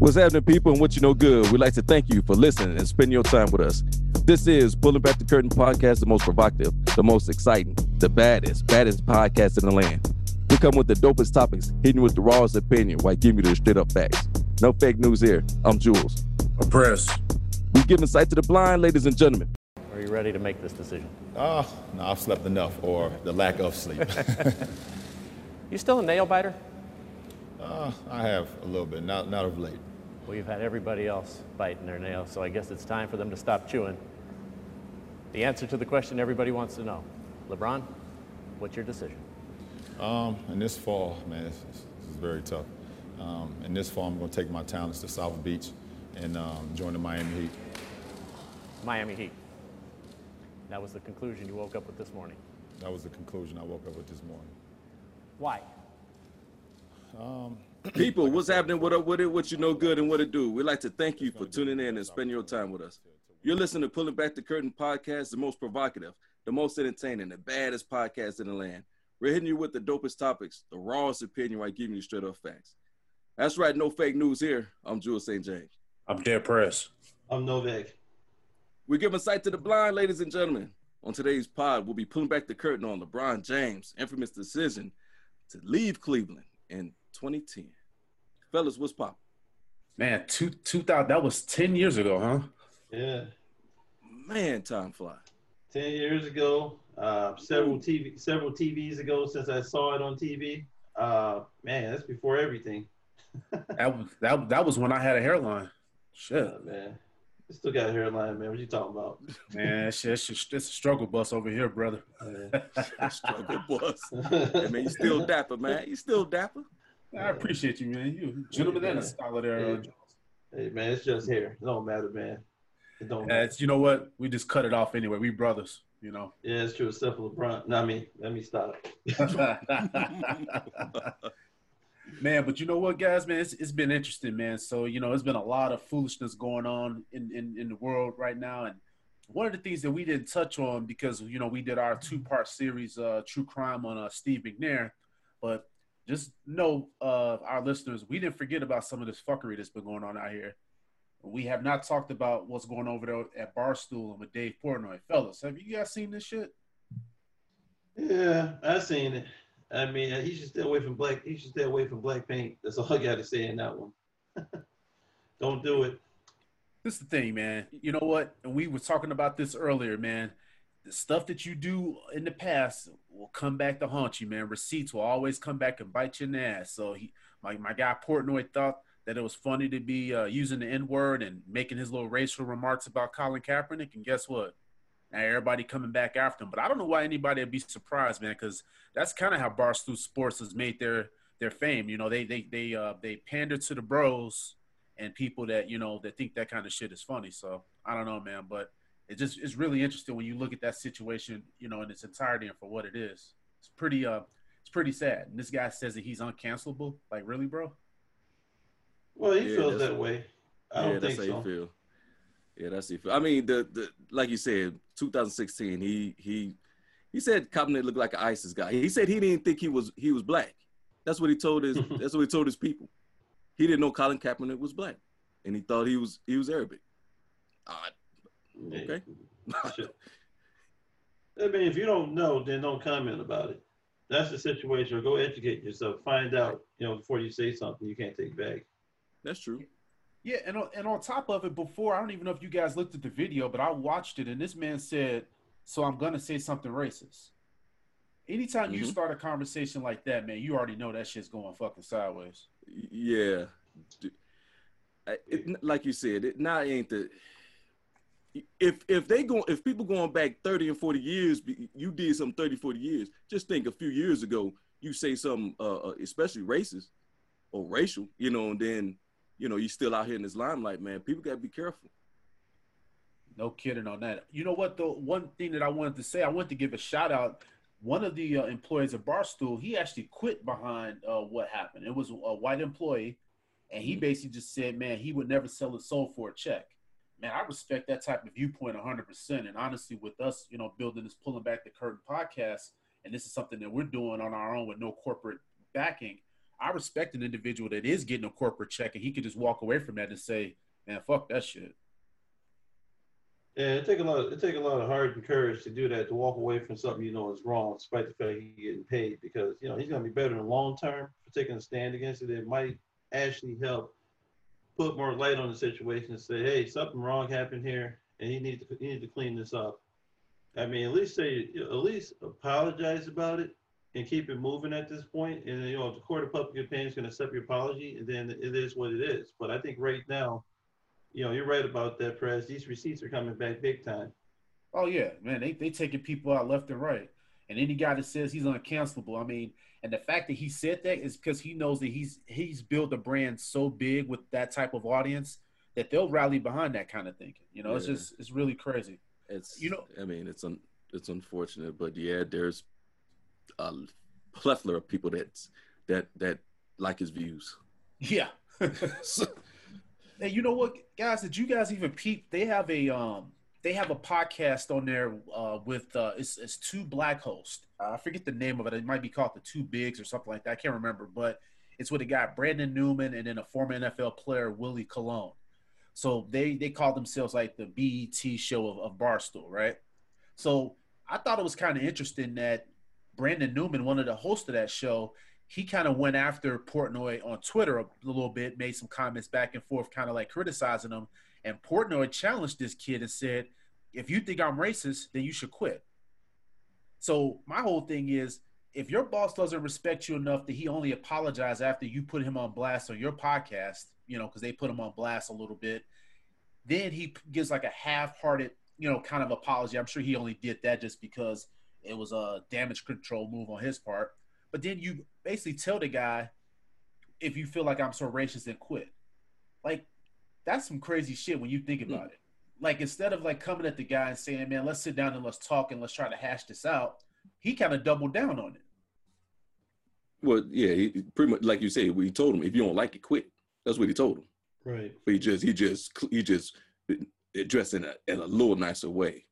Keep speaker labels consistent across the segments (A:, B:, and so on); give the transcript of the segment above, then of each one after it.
A: What's happening, people, and what you know good? We'd like to thank you for listening and spending your time with us. This is Pulling Back the Curtain podcast, the most provocative, the most exciting, the baddest, baddest podcast in the land. We come with the dopest topics, hitting with the rawest opinion while giving you the straight up facts. No fake news here. I'm Jules.
B: I'm Press.
A: We give insight to the blind, ladies and gentlemen.
C: Are you ready to make this decision?
D: Oh, no, I've slept enough, or the lack of sleep.
C: You still a nail biter?
D: uh, I have a little bit, not, not of late.
C: Well, you've had everybody else biting their nails, so I guess it's time for them to stop chewing. The answer to the question everybody wants to know LeBron, what's your decision?
D: Um, and this fall, man, this, this is very tough. Um, and this fall, I'm going to take my talents to South Beach and um, join the Miami Heat.
C: Miami Heat. That was the conclusion you woke up with this morning.
D: That was the conclusion I woke up with this morning.
C: Why?
A: People, what's happening? What up with it? What you know good and what it do? We'd like to thank you for tuning in and spending your time with us. You're listening to Pulling Back the Curtain podcast, the most provocative, the most entertaining, the baddest podcast in the land. We're hitting you with the dopest topics, the rawest opinion while giving you straight up facts. That's right, no fake news here. I'm Jules St. James.
B: I'm Dead Press.
E: I'm Novak.
A: We're giving sight to the blind, ladies and gentlemen. On today's pod, we'll be pulling back the curtain on LeBron James' infamous decision to leave Cleveland in 2010. Fellas, what's poppin'?
B: Man, two, 2000, that was 10 years ago, huh?
E: Yeah,
A: Man, time fly.
E: ten years ago, uh, several TV, several TVs ago since I saw it on TV. Uh, man, that's before everything.
B: That was that, that was when I had a hairline. Shit.
E: Uh, man, I still got a hairline, man. What you talking about?
B: Man, shit, it's, it's a struggle bus over here, brother.
E: Uh,
A: Struggle bus. I mean, you still dapper, man. You still dapper.
B: I appreciate you, man. You gentleman and a scholar there. uh,
E: hey, man, it's just here. It don't matter, man. It don't. Matter.
B: it's, you know what? We just cut it off anyway. We brothers, you know.
E: Yeah, it's true. Except for LeBron. No, I mean, let me stop.
B: man, but you know what, guys, man, it's, it's been interesting, man. So you know, it's been a lot of foolishness going on in, in in the world right now, and one of the things that we didn't touch on because you know we did our two part series, uh, True Crime on uh, Steve McNair, but just know, uh, our listeners, we didn't forget about some of this fuckery that's been going on out here. We have not talked about what's going over there at Barstool and with Dave Portnoy, fellas. Have you guys seen this shit?
E: Yeah, I seen it. I mean, he should stay away from black. He should stay away from black paint. That's all I got to say in that one. don't do it.
B: This is the thing, man. You know what? And we were talking about this earlier, man. The stuff that you do in the past will come back to haunt you, man. Receipts will always come back and bite you in the ass. So he, my my guy Portnoy thought that it was funny to be uh, using the N word and making his little racial remarks about Colin Kaepernick. And guess what? Now everybody coming back after him. But I don't know why anybody would be surprised, man, because that's kind of how Barstool Sports has made their their fame. You know, they they they uh, they pander to the bros and people that you know that think that kind of shit is funny. So I don't know, man, but it just it's really interesting when you look at that situation, you know, in its entirety and for what it is. It's pretty uh it's pretty sad. And this guy says that he's uncancelable. Like really, bro?
E: Well, he
A: Yeah,
E: feels that way. I
A: yeah,
E: don't
A: that's
E: think
A: how
E: so.
A: you feel. Yeah, that's how you feel. I mean, the the like you said, 2016. He he he said Kaepernick looked like an ISIS guy. He said he didn't think he was he was black. That's what he told his. that's what he told his people. He didn't know Colin Kaepernick was black, and he thought he was he was Arabic. Uh, okay.
E: I mean, if you don't know, then don't comment about it. That's the situation. Go educate yourself. Find out, you know, before you say something you can't take back.
A: that's true.
B: Yeah, and on, and on top of it, before I don't even know if you guys looked at the video, but I watched it, and this man said, "So I'm gonna say something racist." Anytime you
A: Mhm.
B: start a conversation like that, man, you already know that shit's going fucking sideways.
A: Yeah, D- I- it, like you said, it now ain't the. If if they go if people going back 30 and 40 years, you did some 30, 40 years. Just think a few years ago, you say something, uh, uh, especially racist or racial, you know, and then you know you still out here in this limelight, man. People got to be careful.
B: No kidding on that. You know what? though? one thing that I wanted to say, I wanted to give a shout out. One of the uh, employees of Barstool, he actually quit behind uh, what happened. It was a white employee, and he basically just said, "Man, he would never sell his soul for a check." Man, I respect that type of viewpoint 100%. And honestly, with us, you know, building this pulling back the curtain podcast, and this is something that we're doing on our own with no corporate backing. I respect an individual that is getting a corporate check, and he could just walk away from that and say, "Man, fuck that shit."
E: Yeah, it take a lot. It take a lot of heart and courage to do that. To walk away from something you know is wrong, despite the fact he's getting paid, because you know he's gonna be better in the long term for taking a stand against it. It might actually help put more light on the situation and say, hey, something wrong happened here, and you need to you need to clean this up. I mean, at least say at least apologize about it and keep it moving at this point. And you know, the court of public opinion is going to accept your apology, and then it is what it is. But I think right now, you know, you're right about that, Press. These receipts are coming back big time.
B: Oh yeah, man, they they taking people out left and right. And any guy that says he's uncancelable, I mean, and the fact that he said that is because he knows that he's he's built a brand so big with that type of audience that they'll rally behind that kind of thinking. You know, it's just it's really crazy.
A: It's
B: You know-
A: I mean, it's un, it's unfortunate, but yeah, there's a plethora of people that's that that like his views.
B: Yeah.
A: So,
B: Hey, you know what, guys? Did you guys even peep? They have a um, they have a podcast on there uh, with uh, it's, it's two black hosts. Uh, I forget the name of it. It might be called the Two Bigs or something like that. I can't remember, but it's with a guy Brandon Newman and then a former NFL player Willie Colon. So they they call themselves like the BET show of, of Barstool, right? So I thought it was kind of interesting that Brandon Newman, one of the hosts of that show, he kind of went after Portnoy on Twitter a little bit, made some comments back and forth, kind of like criticizing him. And Portnoy challenged this kid and said, "If you think I'm racist, then you should quit." So my whole thing is, if your boss doesn't respect you enough that he only apologized after you put him on blast on your podcast, you know, because they put him on blast a little bit, then he gives like a half-hearted, you know, kind of apology. I'm sure he only did that just because it was a damage control move on his part. But then you basically tell the guy, if you feel like I'm so racist, then quit. Like, that's some crazy shit when you think about it. Like, instead of like coming at the guy and saying, man, let's sit down and let's talk and let's try to hash this out, he kind of doubled down on it.
A: well, yeah, he, pretty much like you said, we told him if you don't like it, quit. That's what he told him.
E: Right.
A: But he just he just he just addressed in a in a little nicer way.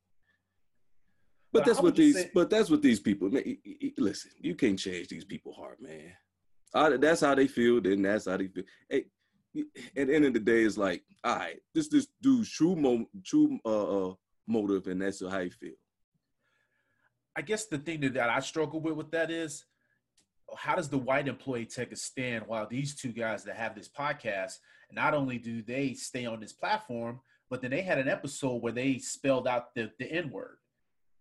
A: But
B: But
A: that's what these
B: say-
A: but that's what these people man, y- y- listen, you can't change these people heart, man. Uh, that's how they feel, then that's how they feel. Hey, y- at the end of the day, it's like, all right, this this dude's true mo- true uh, uh motive, and that's how he feel.
B: I guess the thing that, I struggle with with that is how does the white employee take a stand while these two guys that have this podcast, not only do they stay on this platform, but then they had an episode where they spelled out the, the N word.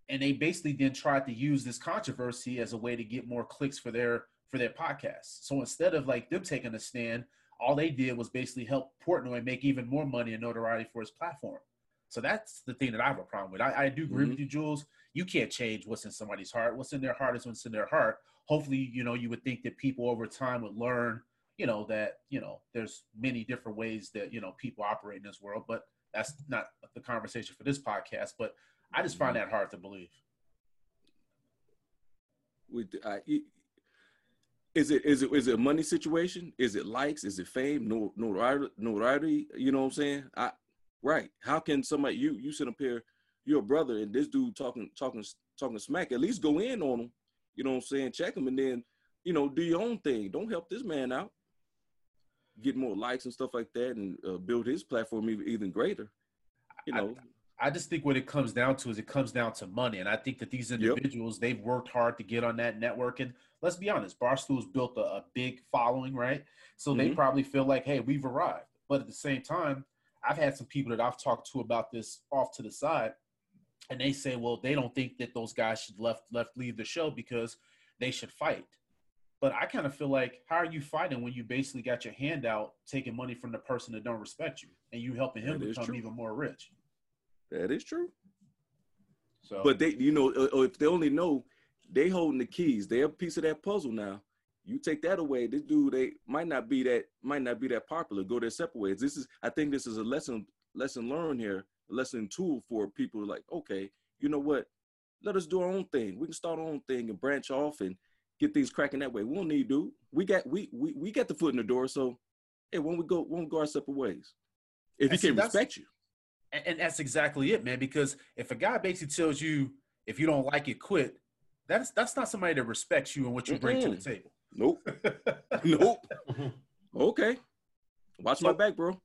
B: And they basically then tried to use this controversy as a way to get more clicks for their for their podcast. So instead of like them taking a stand, all they did was basically help Portnoy make even more money and notoriety for his platform. So that's the thing that I have a problem with. I, I do agree mm-hmm. with you, Jules. You can't change what's in somebody's heart. What's in their heart is what's in their heart. Hopefully, you know, you would think that people over time would learn, you know, that, you know, there's many different ways that, you know, people operate in this world, but that's not the conversation for this podcast. But I just find mm-hmm. that hard to believe.
A: with uh, I, it- is it is it is it a money situation? Is it likes? Is it fame? No notoriety? Notoriety? You know what I'm saying? I right. How can somebody you you sit up here, you're brother, and this dude talking talking talking smack? At least go in on him. You know what I'm saying? Check him, and then you know do your own thing. Don't help this man out. Get more likes and stuff like that, and uh, build his platform even, even greater. You know,
B: I just think what it comes down to is it comes down to money. And I think that these individuals, they've worked hard to get on that network. Let's be honest, Barstool's built a, a big following, right? So they
A: Mhm.
B: probably feel like, hey, we've arrived. But at the same time, I've had some people that I've talked to about this off to the side, and they say, well, they don't think that those guys should left left leave the show because they should fight. But I kind of feel like, how are you fighting when you basically got your hand out, taking money from the person that don't respect you, and you helping him
A: That
B: become even more rich?
A: That is true.
B: So,
A: But they, you know, uh, uh, if they only know they holding the keys, they're a piece of that puzzle now. You take that away, this dude they might not be that might not be that popular. Go their separate ways. This is, I think, this is a lesson lesson learned here, a lesson tool for people. Like, okay, you know what? Let us do our own thing. We can start our own thing and branch off and get things cracking that way. We don't need to. We got we we we got the foot in the door. So, hey, when we go, when we go our separate ways, if he
B: And see,
A: can
B: that's-
A: respect you,
B: and, and that's exactly it, man. Because if a guy basically tells you if you don't like it, quit. That's that's not somebody that respects you and what you bring to the table.
A: nope, nope. Okay, watch my back, bro.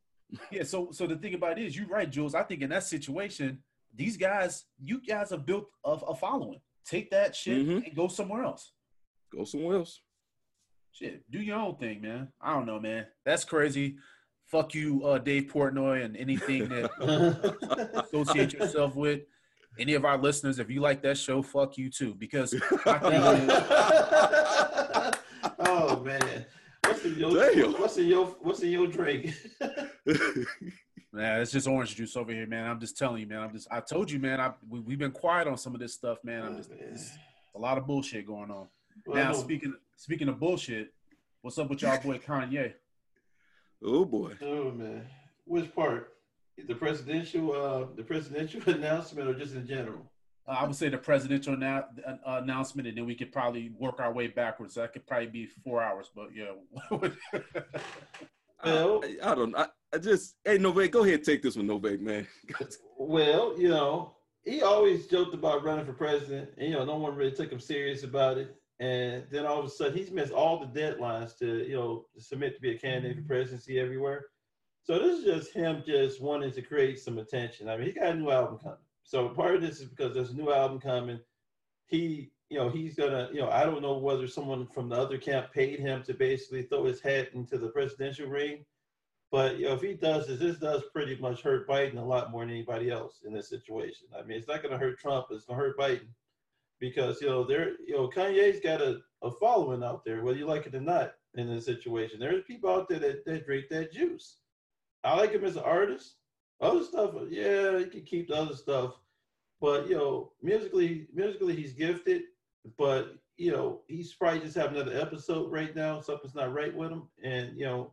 B: Yeah, so so the thing about it is, you're right, Jules. I think in that situation, these guys, you guys have built a, a following. Take that shit
A: Mhm.
B: and go somewhere else.
A: Go somewhere else.
B: Shit, do your own thing, man. I don't know, man. That's crazy. Fuck you, uh, Dave Portnoy, and anything that associate yourself with. Any of our listeners, if you like that show, fuck you too. Because my thing
E: oh man, what's in your
A: Damn.
E: what's in your what's in your drink?
B: man, it's just orange juice over here, man. I'm just telling you, man. I'm just, I told you, man. I we, we've been quiet on some of this stuff, man. I'm oh, just, it's a lot of bullshit going on.
E: Well,
B: now, speaking speaking of bullshit, what's up with y'all boy Kanye?
A: oh boy.
E: Oh man, which part? The presidential, uh, the presidential announcement, or just in general?
B: Uh, I would say the presidential annou- uh, announcement, and then we could probably work our way backwards. That could probably be four hours, but yeah.
E: Well-
A: I, I don't. I, I just. Hey, Novak, go ahead, and take this one, Novak, man.
E: Well, you know, he always joked about running for president, and you know, no one really took him serious about it. And then all of a sudden, he's missed all the deadlines to, you know, submit to be a candidate for presidency everywhere. So this is just him just wanting to create some attention. I mean, he got a new album coming. So part of this is because there's a new album coming. He, you know, he's gonna, you know, I don't know whether someone from the other camp paid him to basically throw his hat into the presidential ring. But you know, if he does this, this does pretty much hurt Biden a lot more than anybody else in this situation. I mean, it's not going to hurt Trump; it's going to hurt Biden because you know, there, you know, Kanye's got a, a following out there, whether you like it or not. In this situation, there's people out there that, that drink that juice. I like him as an artist. Other stuff, yeah, he can keep the other stuff, but you know, musically, musically, he's gifted. But you know, he's probably just having another episode right now. Something's not right with him, and you know,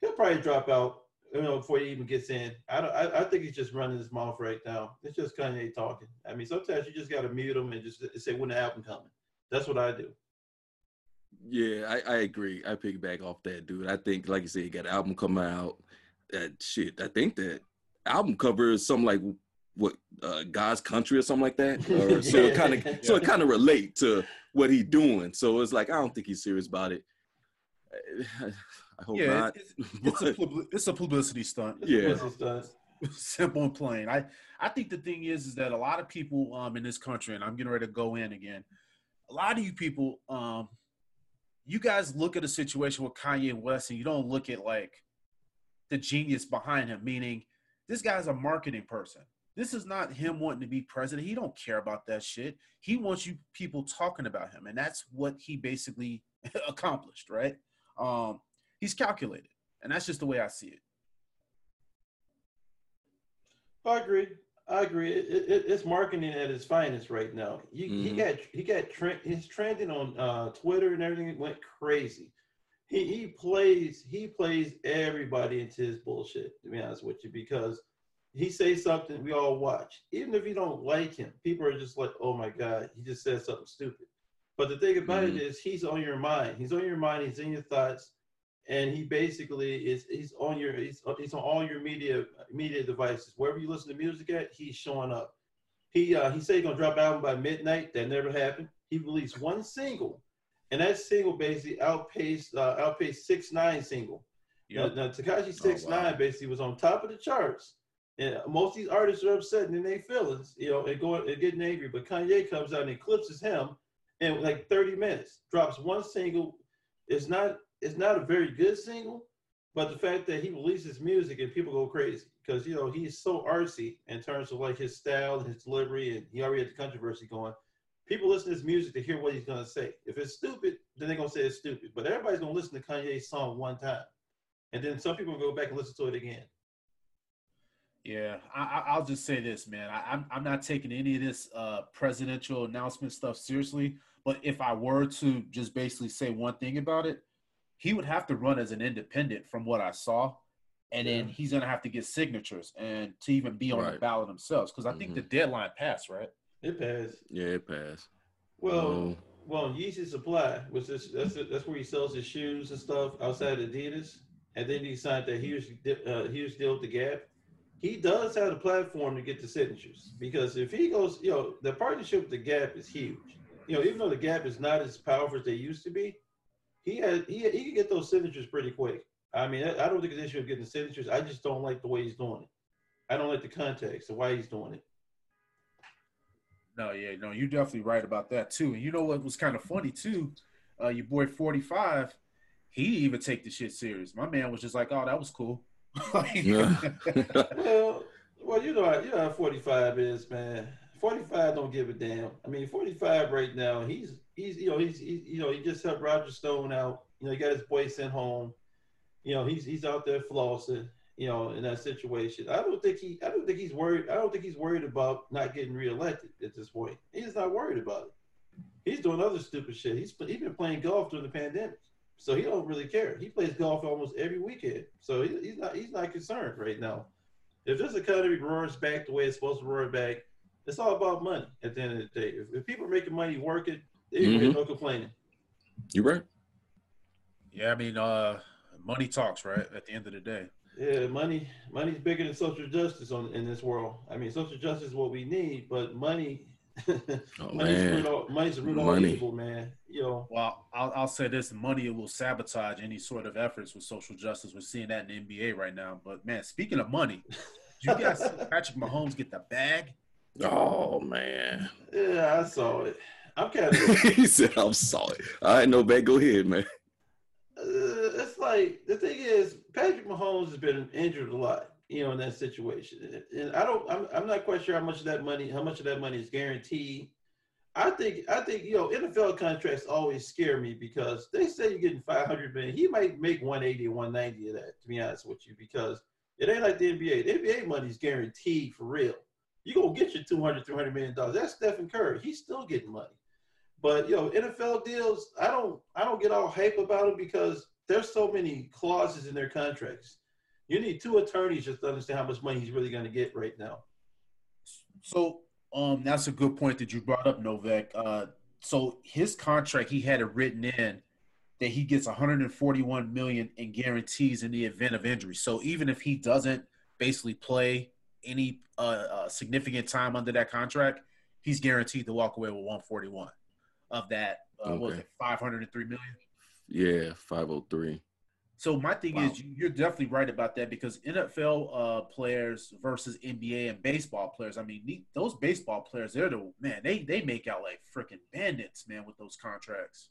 E: he'll probably drop out. You know, before he even gets in. I don't. I, I think he's just running his mouth right now. It's just Kanye talking. I mean, sometimes you just got to mute him and just say when the album coming. That's what I do.
A: Yeah, I, I agree. I piggyback off that, dude. I think, like you said, you got an album coming out. That shit. I think that album cover is something like what uh, God's country or something like that. Or, so it kind of so it kind of relate to what he doing. So it's like I don't think he's serious about it. I hope
B: yeah,
A: not.
B: it's, it's, a
A: But-
B: it's a publicity stunt.
A: Yeah.
E: What's his stunt?
B: Simple and plain. I I think the thing is is that a lot of people um in this country, and I'm getting ready to go in again. A lot of you people, um, you guys look at a situation with Kanye West, and you don't look at like the genius behind him. Meaning, this guy's a marketing person. This is not him wanting to be president. He don't care about that shit. He wants you people talking about him, and that's what he basically accomplished, right? Um, he's calculated, and that's just the way I see it.
E: I agree. I agree. It, it, it's marketing at its finest right now. You, He
A: Mhm.
E: got he got trend. His trending on uh, Twitter and everything went crazy. He he plays he plays everybody into his bullshit. To be honest with you, because he says something we all watch, even if you don't like him. People are just like, oh my god, he just said something stupid. But the thing about it is, he's on your mind. He's on your mind. He's in your thoughts, and he basically is he's on your he's, he's on all your media media devices. Wherever you listen to music at, he's showing up. He uh, he said he's gonna drop an album by midnight. That never happened. He released one single, and that single basically outpaced uh, outpaced six nine single.
B: Yep.
E: Now, now Tekashi Six
A: wow.
E: Nine basically was on top of the charts. And most of these artists are upset in their feelings, you know, and going and getting angry. But Kanye comes out and eclipses him in like 30 minutes, drops one single. It's not it's not a very good single, but the fact that he releases music and people go crazy because you know he's so artsy in terms of like his style and his delivery, and he already had the controversy going. People listen to his music to hear what he's gonna say. If it's stupid, then they're gonna say it's stupid. But everybody's gonna listen to Kanye's song one time, and then some people go back and listen to it again.
B: Yeah, I, I- will just say this, man. I, I'm I'm not taking any of this uh, presidential announcement stuff seriously. But if I were to just basically say one thing about it, he would have to run as an independent, from what I saw, and then he's gonna have to get signatures and to even be on the ballot themselves. Because I think
A: Mhm.
B: the deadline passed, right?
E: It passed.
A: Yeah, it passed.
E: Well,
A: Oh.
E: well, Yeezy Supply was this. That's that's where he sells his shoes and stuff outside of Adidas, and then he signed that huge uh, huge deal with the Gap. He does have a platform to get the signatures because if he goes, you know, the partnership with the Gap is huge. You know, even though the Gap is not as powerful as they used to be, he had he he can get those signatures pretty quick. I mean, I, I don't think it's an issue of getting the signatures. I just don't like the way he's doing it. I don't like the context of why he's doing it.
B: No, yeah, no, you're definitely right about that too. And you know what was kind of funny too? Uh, your boy 45, he didn't even take the shit serious. My man was just like, "Oh, that was cool." Like-
A: Yeah.
E: Well, well, you know, how- you know how 45 is, man. 45 don't give a damn. I mean, 45 right now, he's he's you know he's, he's you know he just helped Roger Stone out. You know, he got his boy sent home. You know, he's he's out there flossing. You know, in that situation, I don't think he I don't think he's worried. I don't think he's worried about not getting reelected at this point. He's not worried about it. He's doing other stupid shit. He's he's been playing golf during the pandemic, so he don't really care. He plays golf almost every weekend, so he, he's not he's not concerned right now. If this economy roars back the way it's supposed to roar back, it's all about money at the end of the day. If, if people are making money working, they ain't
A: Mhm.
E: no complaining.
A: You right?
B: yeah, I mean, uh, money talks, right? At the end of the day.
E: Yeah, money money's bigger than social justice on in this world. I mean, social justice is what we need, but money,
A: Oh
E: money's,
A: man.
E: root all, money's the root of all
A: Money.
E: evil, man. You know,
B: Well, I'll, I'll say this: money will sabotage any sort of efforts with social justice. We're seeing that in the NBA right now. But man, speaking of money, did you guys see Patrick Mahomes get the bag?
A: Oh man.
E: yeah, I saw it. I'm kind of.
A: he said, "I'm sorry." All right, no bad. Go ahead, man.
E: Like the thing is Patrick Mahomes has been injured a lot, you know, in that situation, and I don't. I'm, I'm not quite sure how much of that money, how much of that money is guaranteed. I think, I think, you know, NFL contracts always scare me because they say you're getting 500 million. He might make 180 or 190 of that, to be honest with you, because it ain't like the NBA. The NBA money is guaranteed for real. You gonna get your 200, 300 million dollars. That's Stephen Curry. He's still getting money. But you know, NFL deals, I don't I don't get all hype about them because there's so many clauses in their contracts. You need two attorneys just to understand how much money he's really gonna get right now.
B: So, um, that's a good point that you brought up, Novak. Uh, so his contract, he had it written in that he gets 141 million in guarantees in the event of injury. So even if he doesn't basically play any uh, uh, significant time under that contract, he's guaranteed to walk away with 141 of that. Uh, What was it 503 million?
A: Yeah, five oh three.
B: So my thing
A: Wow.
B: is, you- you're definitely right about that because NFL uh, players versus NBA and baseball players. I mean, those baseball players, they're the man. They they make out like freaking bandits, man, with those contracts.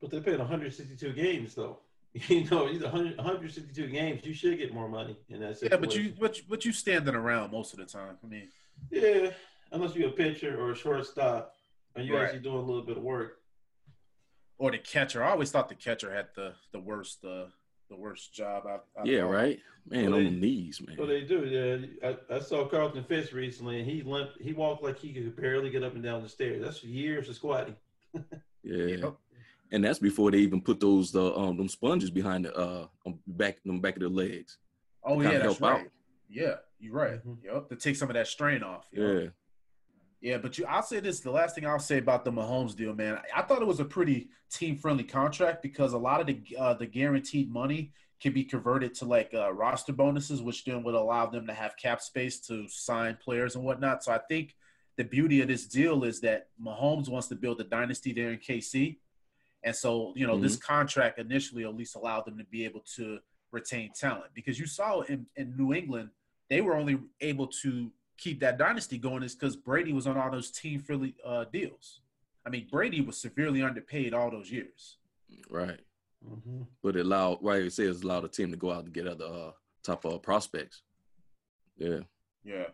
E: But they're paying 162 games though. You know, these 100, 162 games, you should get more money in that situation.
B: Yeah, but you but you- but you standing around most of the time. I mean,
E: Yeah, unless you're a pitcher or a shortstop and you're
B: Right.
E: actually doing a little bit of work.
B: Or the catcher. I always thought the catcher had the the worst uh, the worst job. Out, out
A: Yeah,
B: of all.
A: right. Man,
E: Well,
A: on
E: they-
A: the knees, man.
E: So they do. Yeah, I, I saw Carlton Fisk recently, and he limped. He walked like he could barely get up and down the stairs. That's years of squatting.
A: Yeah.
B: Yep.
A: And that's before they even put those uh, um them sponges behind the uh back them back of the legs.
B: Oh yeah, that's
A: help out.
B: right. Yeah, you're right.
E: Mhm.
B: Yep, to take some of that strain off. Yeah. know?
A: Yeah.
B: But you, I'll say this: the last thing I'll say about the Mahomes deal, man, I thought it was a pretty team-friendly contract because a lot of the uh, the guaranteed money can be converted to like uh, roster bonuses, which then would allow them to have cap space to sign players and whatnot. So I think the beauty of this deal is that Mahomes wants to build a dynasty there in KC, and so you know this contract initially at least allowed them to be able to retain talent because you saw in, in New England they were only able to keep that dynasty going is because Brady was on all those team friendly uh, deals. I mean, Brady was severely underpaid all those years.
A: Right.
E: Mm-hmm.
A: But it allowed right it says allowed the team to go out and get other uh top uh prospects. Yeah.
B: Yeah.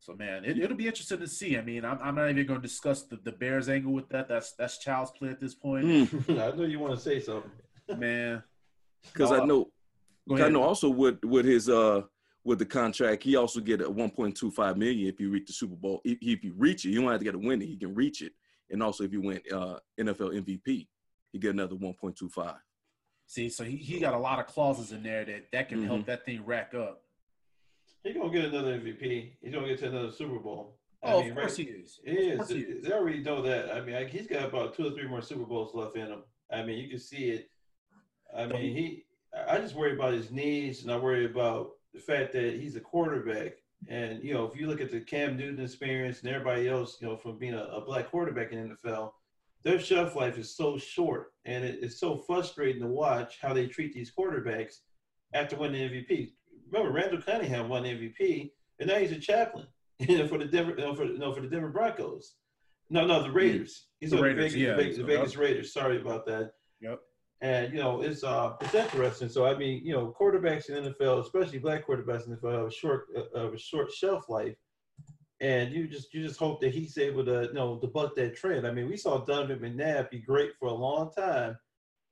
B: So man, it, will be interesting to see. I mean, I'm, I'm not even going to discuss the, the Bears angle with that. That's that's child's play at this point.
E: Mm. I know you want to say something,
B: man.
A: Because I know, I know also with with his uh with the contract, he also get a 1.25 million if you reach the Super Bowl. If, if you reach it, you don't have to get a win it. He can reach it, and also if you win uh, NFL MVP, he get another 1.25.
B: See, so he, he got a lot of clauses in there that that can mm-hmm. help that thing rack up.
E: He's gonna get another MVP. He's gonna get to another Super Bowl.
B: I oh, mean, of course right, he is.
E: He is. He is. They already know that. I mean, like, he's got about two or three more Super Bowls left in him. I mean, you can see it. I mean, he. I just worry about his knees, and I worry about the fact that he's a quarterback. And you know, if you look at the Cam Newton experience and everybody else, you know, from being a, a black quarterback in the NFL, their shelf life is so short, and it, it's so frustrating to watch how they treat these quarterbacks after winning MVP. Remember, Randall Cunningham won MVP, and now he's a chaplain you know, for the Denver, you know, for, no, for the Denver Broncos. No, no, the Raiders. He's
B: the Raiders,
E: the Vegas,
B: yeah.
E: the Vegas, the Vegas Raiders. Sorry about that.
B: Yep.
E: And you know, it's uh, it's interesting. So I mean, you know, quarterbacks in the NFL, especially black quarterbacks in the NFL, have a short, uh, a short shelf life and you just you just hope that he's able to you know to buck that trend. I mean, we saw Donovan McNabb be great for a long time,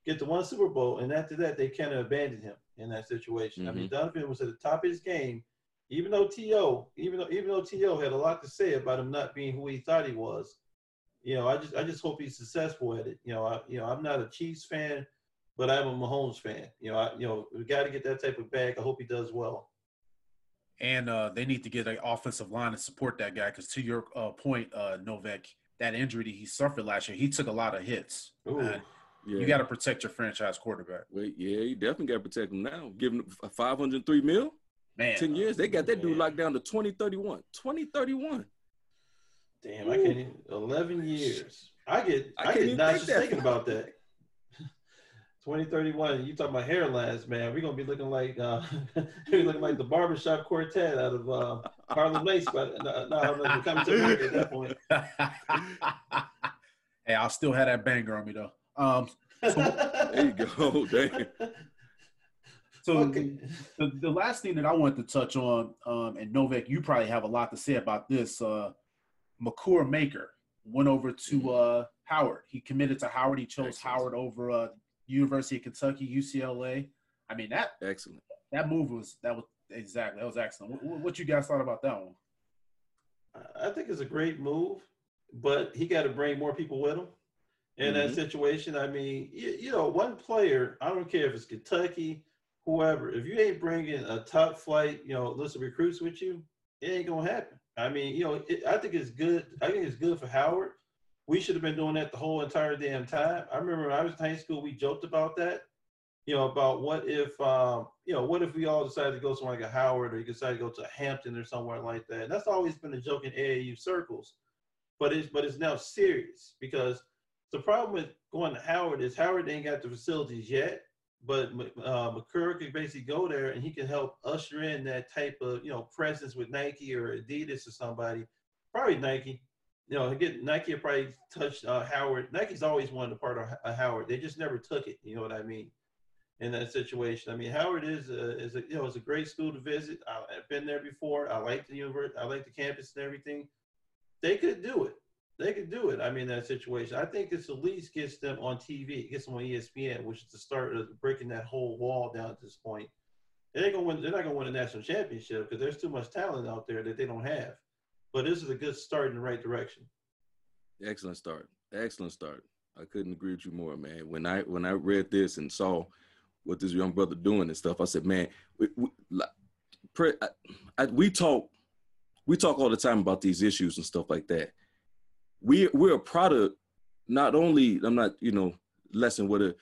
E: get to one Super Bowl, and after that they kind of abandoned him in that situation. Mm-hmm. I mean, mm-hmm. Donovan was at the top of his game, even though T.O. even though even though T.O. had a lot to say about him not being who he thought he was. You know, I just I just hope he's successful at it. You know, I you know I'm not a Chiefs fan, but I'm a Mahomes fan. You know, I you know we got to get that type of back. I hope he does well
B: and uh, they need to get an offensive line to support that guy. Because to your uh, point, uh, Novak, that injury that he suffered last year, he took a lot of hits. yeah. You got to protect your franchise quarterback.
A: Wait, yeah, you definitely got to protect him now. Give him 503 mil.
B: Man,
A: 10 years. They got that dude locked down to 2031. 2031.
E: Damn, Ooh. I can't. 11 years. I get. I, I get not just thinking about that. 2031, you talking about hair hairlines, man. We're gonna be looking like uh we're looking like the barbershop quartet out of uh, Harlem Lace, but no, no, no coming to market at that point.
B: hey, I'll still have that banger on me though. Um
A: so, there you go. Damn.
B: So okay. the, the last thing that I wanted to touch on, um, and Novak, you probably have a lot to say about this. Uh, Makur Maker went over to mm-hmm. uh, Howard. He committed to Howard. He chose Excellent. Howard over uh, University of Kentucky, UCLA. I mean that
A: excellent.
B: That move was that was exactly that was excellent. What, what you guys thought about that one?
E: I think it's a great move, but he got to bring more people with him in mm-hmm. that situation. I mean, you, you, know, one player. I don't care if it's Kentucky, whoever. If you ain't bringing a top flight, you know, list of recruits with you, it ain't gonna happen. I mean, you know, it, I think it's good. I think it's good for Howard we should have been doing that the whole entire damn time. I remember when I was in high school, we joked about that, you know, about what if, um, you know, what if we all decided to go somewhere like a Howard or you decided to go to Hampton or somewhere like that. And that's always been a joke in AAU circles, but it's but it's now serious because the problem with going to Howard is Howard ain't got the facilities yet, but uh, Makur can basically go there and he can help usher in that type of you know presence with Nike or Adidas or somebody, probably Nike you know, again, Nike probably touched uh, Howard. Nike's always wanted a part of uh, Howard. They just never took it. You know what I mean? In that situation, I mean, Howard is a, is a you know it's a great school to visit. I, have been there before. I like the university. I like the campus and everything. They could do it. They could do it. I mean, that situation. I think it's at least gets them on TV, gets them on ESPN, which is the start of breaking that whole wall down at this point. They ain't gonna win. They're not gonna win a national championship because there's too much talent out there that they don't have but this is a good start in the right direction.
A: Excellent start. Excellent start. I couldn't agree with you more, man. When I when I read this and saw what this young brother doing and stuff, I said, man, we, we, I, I, we talk we talk all the time about these issues and stuff like that. We we're a product. Not only I'm not you know lesson what a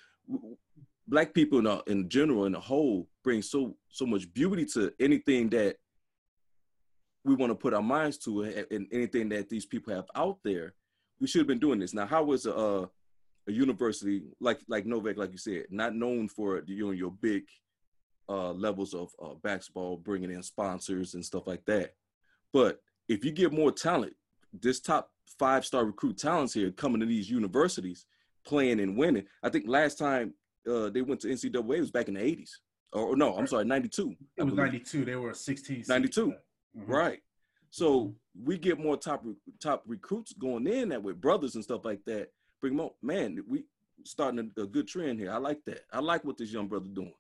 A: black people in, a, in general in the whole bring so so much beauty to anything that we want to put our minds to it and anything that these people have out there, we should have been doing this. Now, how was a, a university like like Novak, like you said, not known for you know your big uh, levels of uh, basketball, bringing in sponsors and stuff like that. But if you get more talent, this top five star recruit talents here coming to these universities, playing and winning. I think last time uh, they went to NCAA was back in the 80s. Or, or no, I'm sorry, 92.
B: It was 92. They were 16.
A: 92. Mm-hmm. Right. So we get more top top recruits going in that with brothers and stuff like that. Bring them Man, we starting a, a good trend here. I like that. I like what this young brother doing.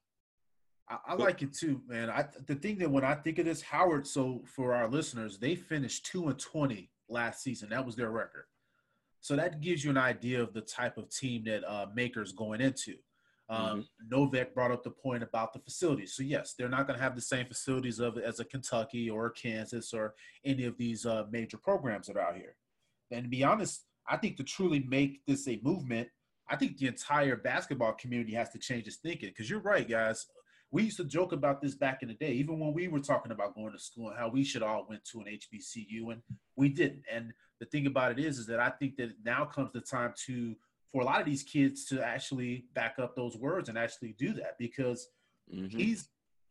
B: I, I like it too, man. I the thing that when I think of this, Howard. So for our listeners, they finished two and twenty last season. That was their record. So that gives you an idea of the type of team that uh, Maker's going into. Um, mm-hmm. Novak brought up the point about the facilities. So yes, they're not going to have the same facilities of as a Kentucky or a Kansas or any of these uh, major programs that are out here. And to be honest, I think to truly make this a movement, I think the entire basketball community has to change its thinking. Because you're right, guys. We used to joke about this back in the day, even when we were talking about going to school and how we should all went to an HBCU, and we didn't. And the thing about it is, is that I think that now comes the time to for a lot of these kids to actually back up those words and actually do that because mm-hmm. he's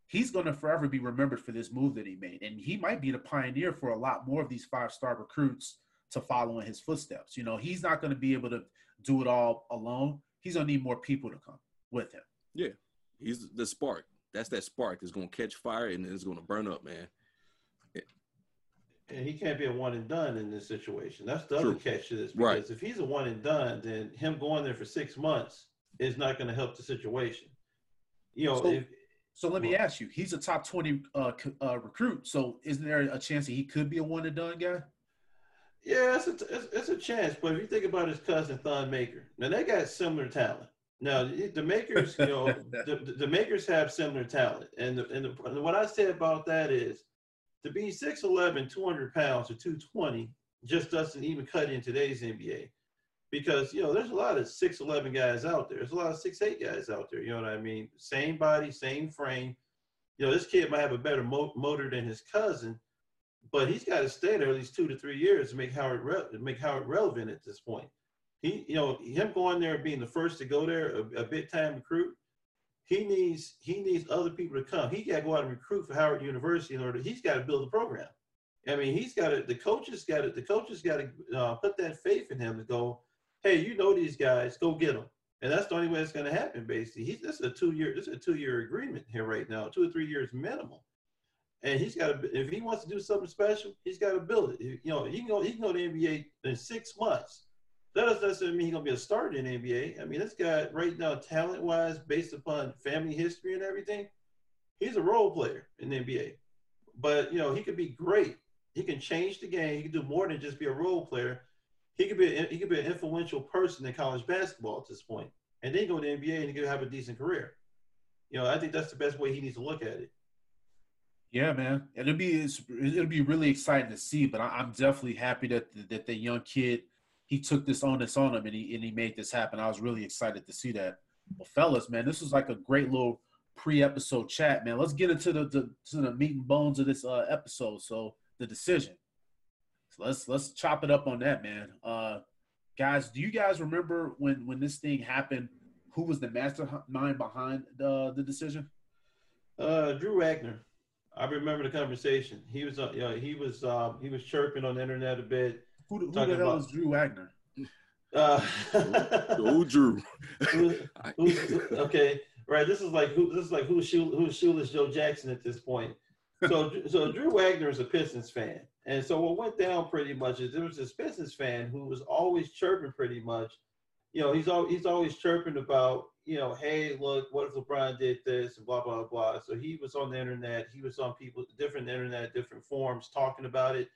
B: he's going to forever be remembered for this move that he made. And he might be the pioneer for a lot more of these five star recruits to follow in his footsteps. You know he's not going to be able to do it all alone. He's going to need more people to come with him.
A: Yeah. He's the spark. That's that spark that's going to catch fire and it's going to burn up man
E: and he can't be a one and done in this situation. That's the True. other catch to this. Because right. if he's a one and done, then him going there for six months is not going to help the situation. You know.
B: So,
E: if,
B: so let me ask you: He's a top twenty uh, uh, recruit. So isn't there a chance that he could be a one and done guy?
E: Yeah, it's a, it's, it's a chance. But if you think about his cousin Thon Maker, now they got similar talent. Now the makers, you know, the, the makers have similar talent, and the, and, the, and what I say about that is to be 6'11, 200 pounds or 220 just doesn't even cut in today's NBA. Because, you know, there's a lot of 6'11 guys out there. There's a lot of 6'8 guys out there. You know what I mean? Same body, same frame. You know, this kid might have a better motor than his cousin, but he's got to stay there at least two to three years to make Howard re- make Howard relevant at this point. He, you know, him going there and being the first to go there, a, a big time recruit, he needs he needs other people to come. He got to go out and recruit for Howard University in order. He's got to build a program. I mean, he's got to. The coaches got to. The coaches got to uh, put that faith in him to go. Hey, you know these guys. Go get them. And that's the only way it's going to happen. Basically, he's this is a two year. This is a two year agreement here right now. Two or three years minimum. And he's got to. If he wants to do something special, he's got to build it. You know, he can go. He can go to the NBA in six months that doesn't necessarily mean he's gonna be a starter in NBA. I mean, this guy right now, talent wise, based upon family history and everything, he's a role player in NBA. But you know, he could be great. He can change the game. He can do more than just be a role player. He could be a, he could be an influential person in college basketball at this point, and then go to the NBA and he could have a decent career. You know, I think that's the best way he needs to look at it.
B: Yeah, man, it'll be it'll be really exciting to see. But I, am definitely happy that that the young kid he took this onus on him and he and he made this happen. I was really excited to see that. Well, fellas, man, this was like a great little pre-episode chat, man. Let's get into the, the to the meat and bones of this uh, episode. So the decision. So let's let's chop it up on that, man. Uh, guys, do you guys remember when when this thing happened? Who was the mastermind behind the the decision?
E: Uh, Drew Wagner. I remember the conversation. He was, uh, you know, he was, um, he was chirping on the internet a bit
B: who, who the hell about, is Drew Wagner?
E: Uh,
A: who Drew?
E: who, okay, right. This is like who? This is like who's shoe, who's shoeless Joe Jackson at this point. So, so Drew Wagner is a Pistons fan, and so what went down pretty much is there was this Pistons fan who was always chirping pretty much. You know, he's always he's always chirping about you know, hey, look, what if LeBron did this and blah blah blah. So he was on the internet. He was on people different internet, different forums talking about it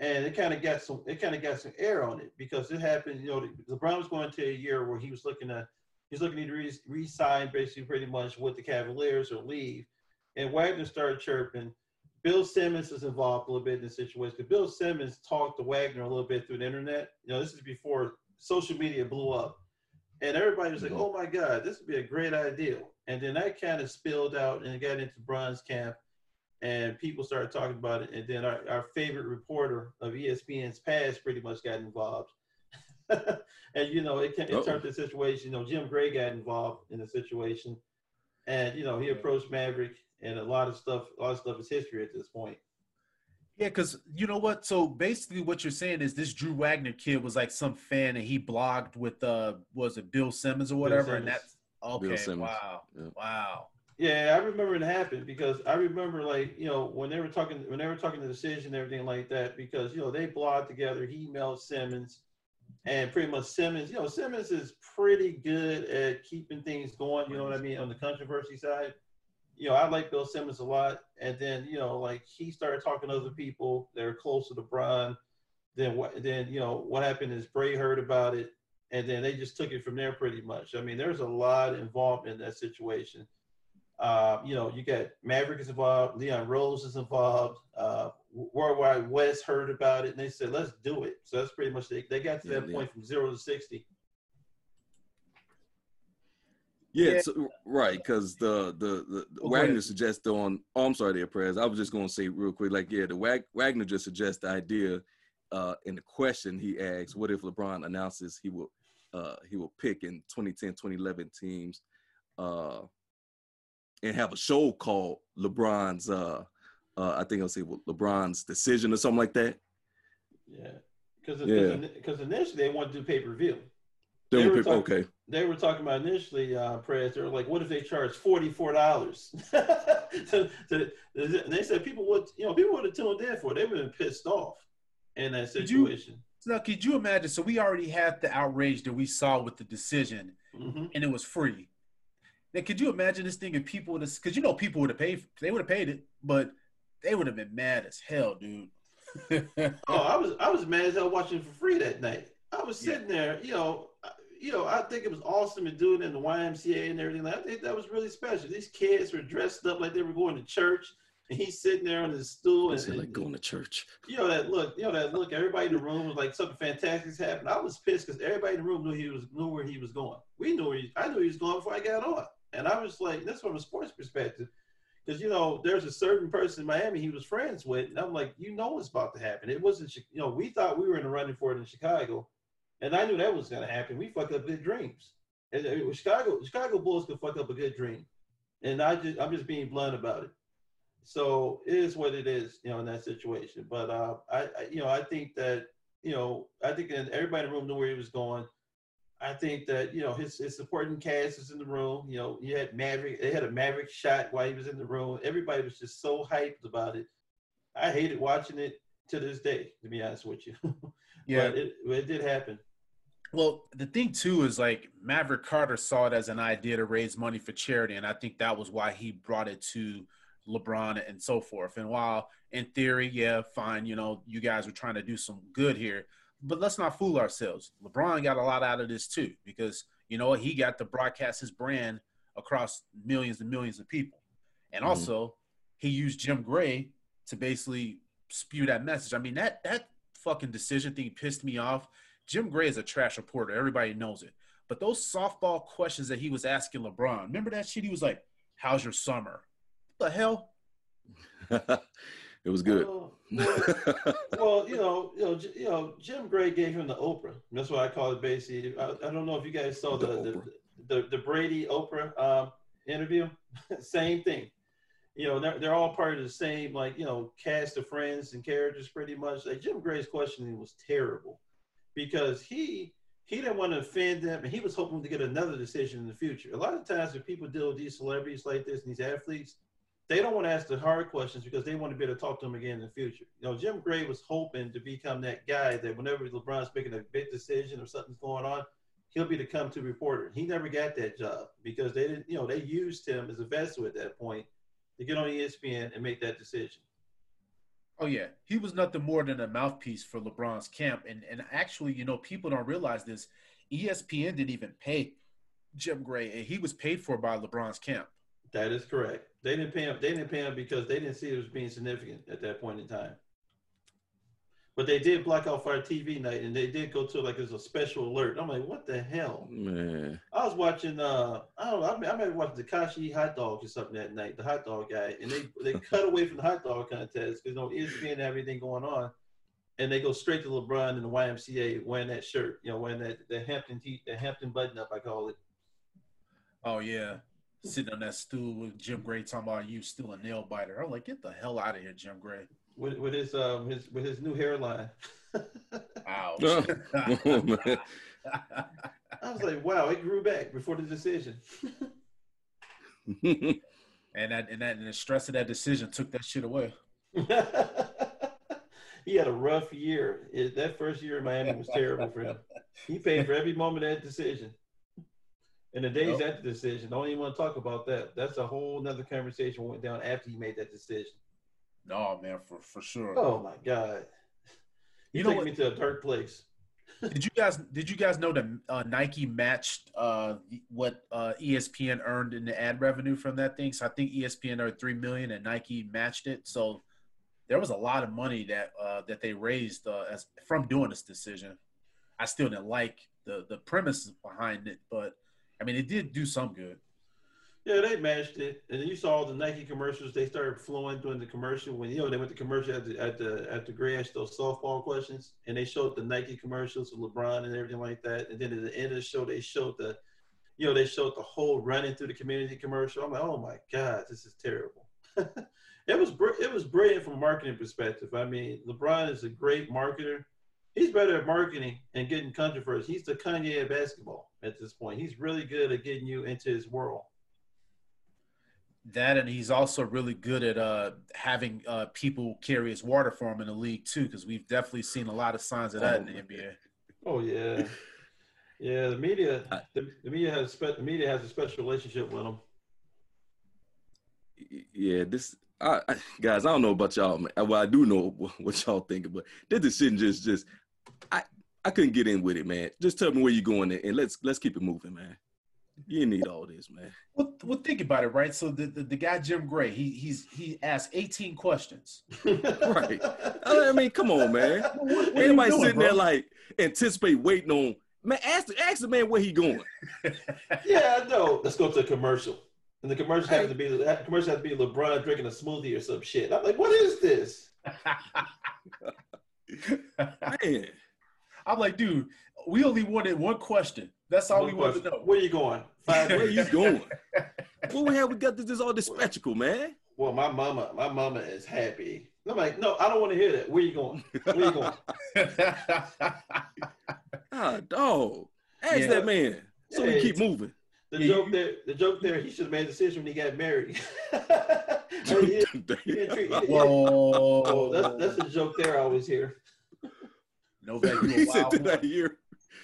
E: and it kind of got some it kind of got some air on it because it happened. You know, LeBron was going to a year where he was looking to he's looking to re- re-sign basically pretty much with the Cavaliers or leave, and Wagner started chirping. Bill Simmons is involved a little bit in the situation Bill Simmons talked to Wagner a little bit through the internet. You know, this is before social media blew up, and everybody was like. "Oh my God, this would be a great idea." And then that kind of spilled out and got into Bron's camp and people started talking about it. And then our, our favorite reporter of ESPN's past pretty much got involved. and you know, it, it turned the situation. You know, Jim Gray got involved in the situation, and you know, he approached Maverick, and a lot of stuff, a lot of stuff is history at this point.
B: Yeah, because you know what? So basically, what you're saying is this Drew Wagner kid was like some fan, and he blogged with uh, was it Bill Simmons or whatever, Simmons. and that's okay. Wow, yeah. wow.
E: Yeah, I remember it happened because I remember like you know when they were talking when they were talking the decision and everything like that because you know they blogged together. He emailed Simmons, and pretty much Simmons, you know Simmons is pretty good at keeping things going. You know what I mean on the controversy side. You know I like Bill Simmons a lot, and then you know like he started talking to other people that are close to LeBron. Then what? Then you know what happened is Bray heard about it, and then they just took it from there pretty much. I mean there's a lot involved in that situation uh, you know, you got Maverick is involved, Leon Rose is involved, uh, Worldwide West heard about it, and they said, let's do it. So that's pretty much, they, they got to
A: Yeah,
E: that
A: yeah.
E: point from zero to 60.
A: Yeah,
B: Yeah.
A: so- right. Because the the, the, the
B: Oh,
A: Wagner
B: ahead.
A: suggested on. Oh, I'm sorry, there, prayers. I was just gonna say real quick, like, yeah, the Wag, Wagner just suggests the idea uh, in the question he asks, what if LeBron announces he will uh, he will pick in 2010, 2011 teams, uh, and have a show called LeBron's. Uh, uh, I think I'll say LeBron's decision or something like that.
E: Yeah. Because
A: Yeah.
E: because initially they wanted to do pay per view.
A: They
E: They
A: will
E: were
A: pick.
E: talking-
A: Okay.
E: They were talking about initially, uh, press. They were like, "What if they charge forty four dollars?" so, so- and they said people would, you know, people would have tuned in for it. They would have been pissed off in that
B: Could you-
E: situation.
B: Now, could you imagine? So we already had the outrage that we saw with the decision,
E: hmm
B: and it was free. Now, could you imagine this thing if people would have? Because you know, people would have paid. They would have paid it, but they would have been mad as hell, dude.
E: Oh, I was I was mad as hell watching for free that night. I was
B: Yeah.
E: sitting there, you know, you know, I think it was awesome to do it in the YMCA and everything. Like, I think that was really special. These kids were dressed up like they were going to church, and he's sitting there on his stool, and,
A: It's like going to church.
E: you know that look, you know that look. Everybody in the room was like something fantastic's happened. I was pissed because everybody in the room knew he was knew where he was going. We knew where he, I knew he was going before I got on, and I was like, this from a sports perspective, because you know there's a certain person in Miami he was friends with, and I'm like, you know what's about to happen. It wasn't, you know, we thought we were in the running for it in Chicago, and I knew that was going to happen. We fucked up good dreams, and Chicago Chicago Bulls could fuck up a good dream, and I just I'm just being blunt about it. So it is what it is, you know, in that situation. But uh, I, I, you know, I think that, you know, I think that everybody in the room knew where he was going. I think that you know his his supporting cast is in the room. You know, you had Maverick. They had a Maverick shot while he was in the room. Everybody was just so hyped about it. I hated watching it to this day, to be honest with you.
B: yeah.
E: but it, it did happen.
B: Well, the thing too is like Maverick Carter saw it as an idea to raise money for charity, and I think that was why he brought it to LeBron and so forth. And while in theory, yeah, fine, you know, you guys were trying to do some good here, but let's not fool ourselves. LeBron got a lot out of this too, because you know what, he got to broadcast his brand across millions and millions of people, and
A: Mhm.
B: also he used Jim Gray to basically spew that message. I mean, that that fucking decision thing pissed me off. Jim Gray is a trash reporter. Everybody knows it. But those softball questions that he was asking LeBron, remember that shit? He was like, "How's your summer?" What the hell?
A: it was good.
E: Well, well, well, you know, you know, you know, Jim Gray gave him the Oprah. That's why I call it, basically. I, I don't know if you guys saw the
A: The
E: the, the, the Brady Oprah um, interview. same thing. You know, they're, they're all part of the same, like you know, cast of friends and characters, pretty much. Like Jim Gray's questioning was terrible because he he didn't want to offend them, and he was hoping to get another decision in the future. A lot of times, when people deal with these celebrities like this and these athletes, they don't want to ask the hard questions because they want to be able to talk to them again in the future. You know, Jim Gray was hoping to become that guy that whenever LeBron's making a big decision or something's going on, he'll be the come-to reporter. He never got that job because they didn't, you know, they used him as a vessel at that point to get on ESPN and make that decision.
B: Oh yeah, he was nothing more than a mouthpiece for LeBron's camp. And and actually, you know, people don't realize this. ESPN didn't even pay Jim Gray, and he was paid for by LeBron's camp.
E: That is correct. They didn't pay him. They didn't pay him because they didn't see it was being significant at that point in time. But they did block off our TV night, and they did go to like as a special alert. I'm like, what the hell?
A: Man,
E: I was watching. Uh, I don't know. I, mean, I remember watching Takashi hot Dog or something that night. The hot dog guy, and they they cut away from the hot dog contest because you know ESPN and everything going on, and they go straight to LeBron and the YMCA wearing that shirt. You know, wearing that the Hampton t- the Hampton button up. I call it.
B: Oh yeah, sitting on that stool with Jim Gray talking about you still a nail biter. I'm like, get the hell out of here, Jim Gray.
E: with, with his um his with his new hairline.
B: Ouch.
A: Oh.
E: I was like, wow, it grew back before the decision.
B: And that and that and the stress of that decision took that shit away.
E: he had a rough year. It, that first year in Miami was terrible for him. He paid for every moment of that decision. And the days
B: Yep.
E: after the decision, don't even want to talk about that. That's a whole nother conversation went down after he made that decision.
B: No, man, for for sure.
E: Oh my God. He
B: You know
E: took me to a dark place.
B: Did you guys did you guys know that uh, Nike matched uh, what uh, ESPN earned in the ad revenue from that thing? So I think ESPN earned three million and Nike matched it. So there was a lot of money that uh, that they raised uh, as from doing this decision. I still didn't like the the premise behind it, but I mean it did do some good.
E: Yeah, they matched it, and then you saw the Nike commercials. They started flowing during the commercial when you know they went to commercial at the at the at the grass those softball questions, and they showed the Nike commercials of LeBron and everything like that. And then at the end of the show, they showed the, you know, they showed the whole running through the community commercial. I'm like, oh my god, this is terrible. it was it was brilliant from a marketing perspective. I mean, LeBron is a great marketer. He's better at marketing and getting country controversy. He's the Kanye of basketball at this point. He's really good at getting you into his world.
B: That and he's also really good at uh, having uh, people carry his water for him in the league too, because we've definitely seen a lot of signs of that
A: Oh,
B: in the
A: my
B: NBA.
E: Oh yeah, yeah. The media, the, the media has spe- the media has a special relationship with him.
A: yeah, this I, I, guys, I don't know about y'all, man. Well, I do know what, what y'all thinking, but this decision just just I I couldn't get in with it, man. Just tell me where you're going and let's let's keep it moving, man. You need all this, man.
B: Well, well, think about it, right? So the, the, the guy Jim Gray, he he's he asked 18 questions.
A: Right. I mean, come on, man.
B: What- what
A: Anybody
B: doing,
A: sitting
B: bro?
A: there like anticipate waiting on man? Ask the ask the man where he going.
E: yeah, I know. Let's go to a commercial, and the commercial has to be the commercial has to be LeBron drinking a smoothie or some shit. I'm like, what is this?
A: Man,
B: I'm like, dude, we only wanted one question. That's all
E: One
B: we wanted to
E: question.
B: know.
E: Where you going? Five
A: where
E: ways.
A: you going? Well, we have we got this, this all this spectacle, man.
E: Well, my mama, my mama is happy. I'm like, no, I don't want to hear that. Where you going? Where you going?
A: Ah, dog. Ask
B: Yeah.
A: that man. So we keep moving.
E: The
B: Yeah,
E: joke
B: you-
E: there, the joke there, he should have made a decision when he got married. Oh, he- he didn't treat- he didn't-
B: Whoa.
E: That's that's a joke there. I always hear.
B: Novak, you
A: he
B: a
A: said
B: wild
A: did I
B: boy.
A: hear?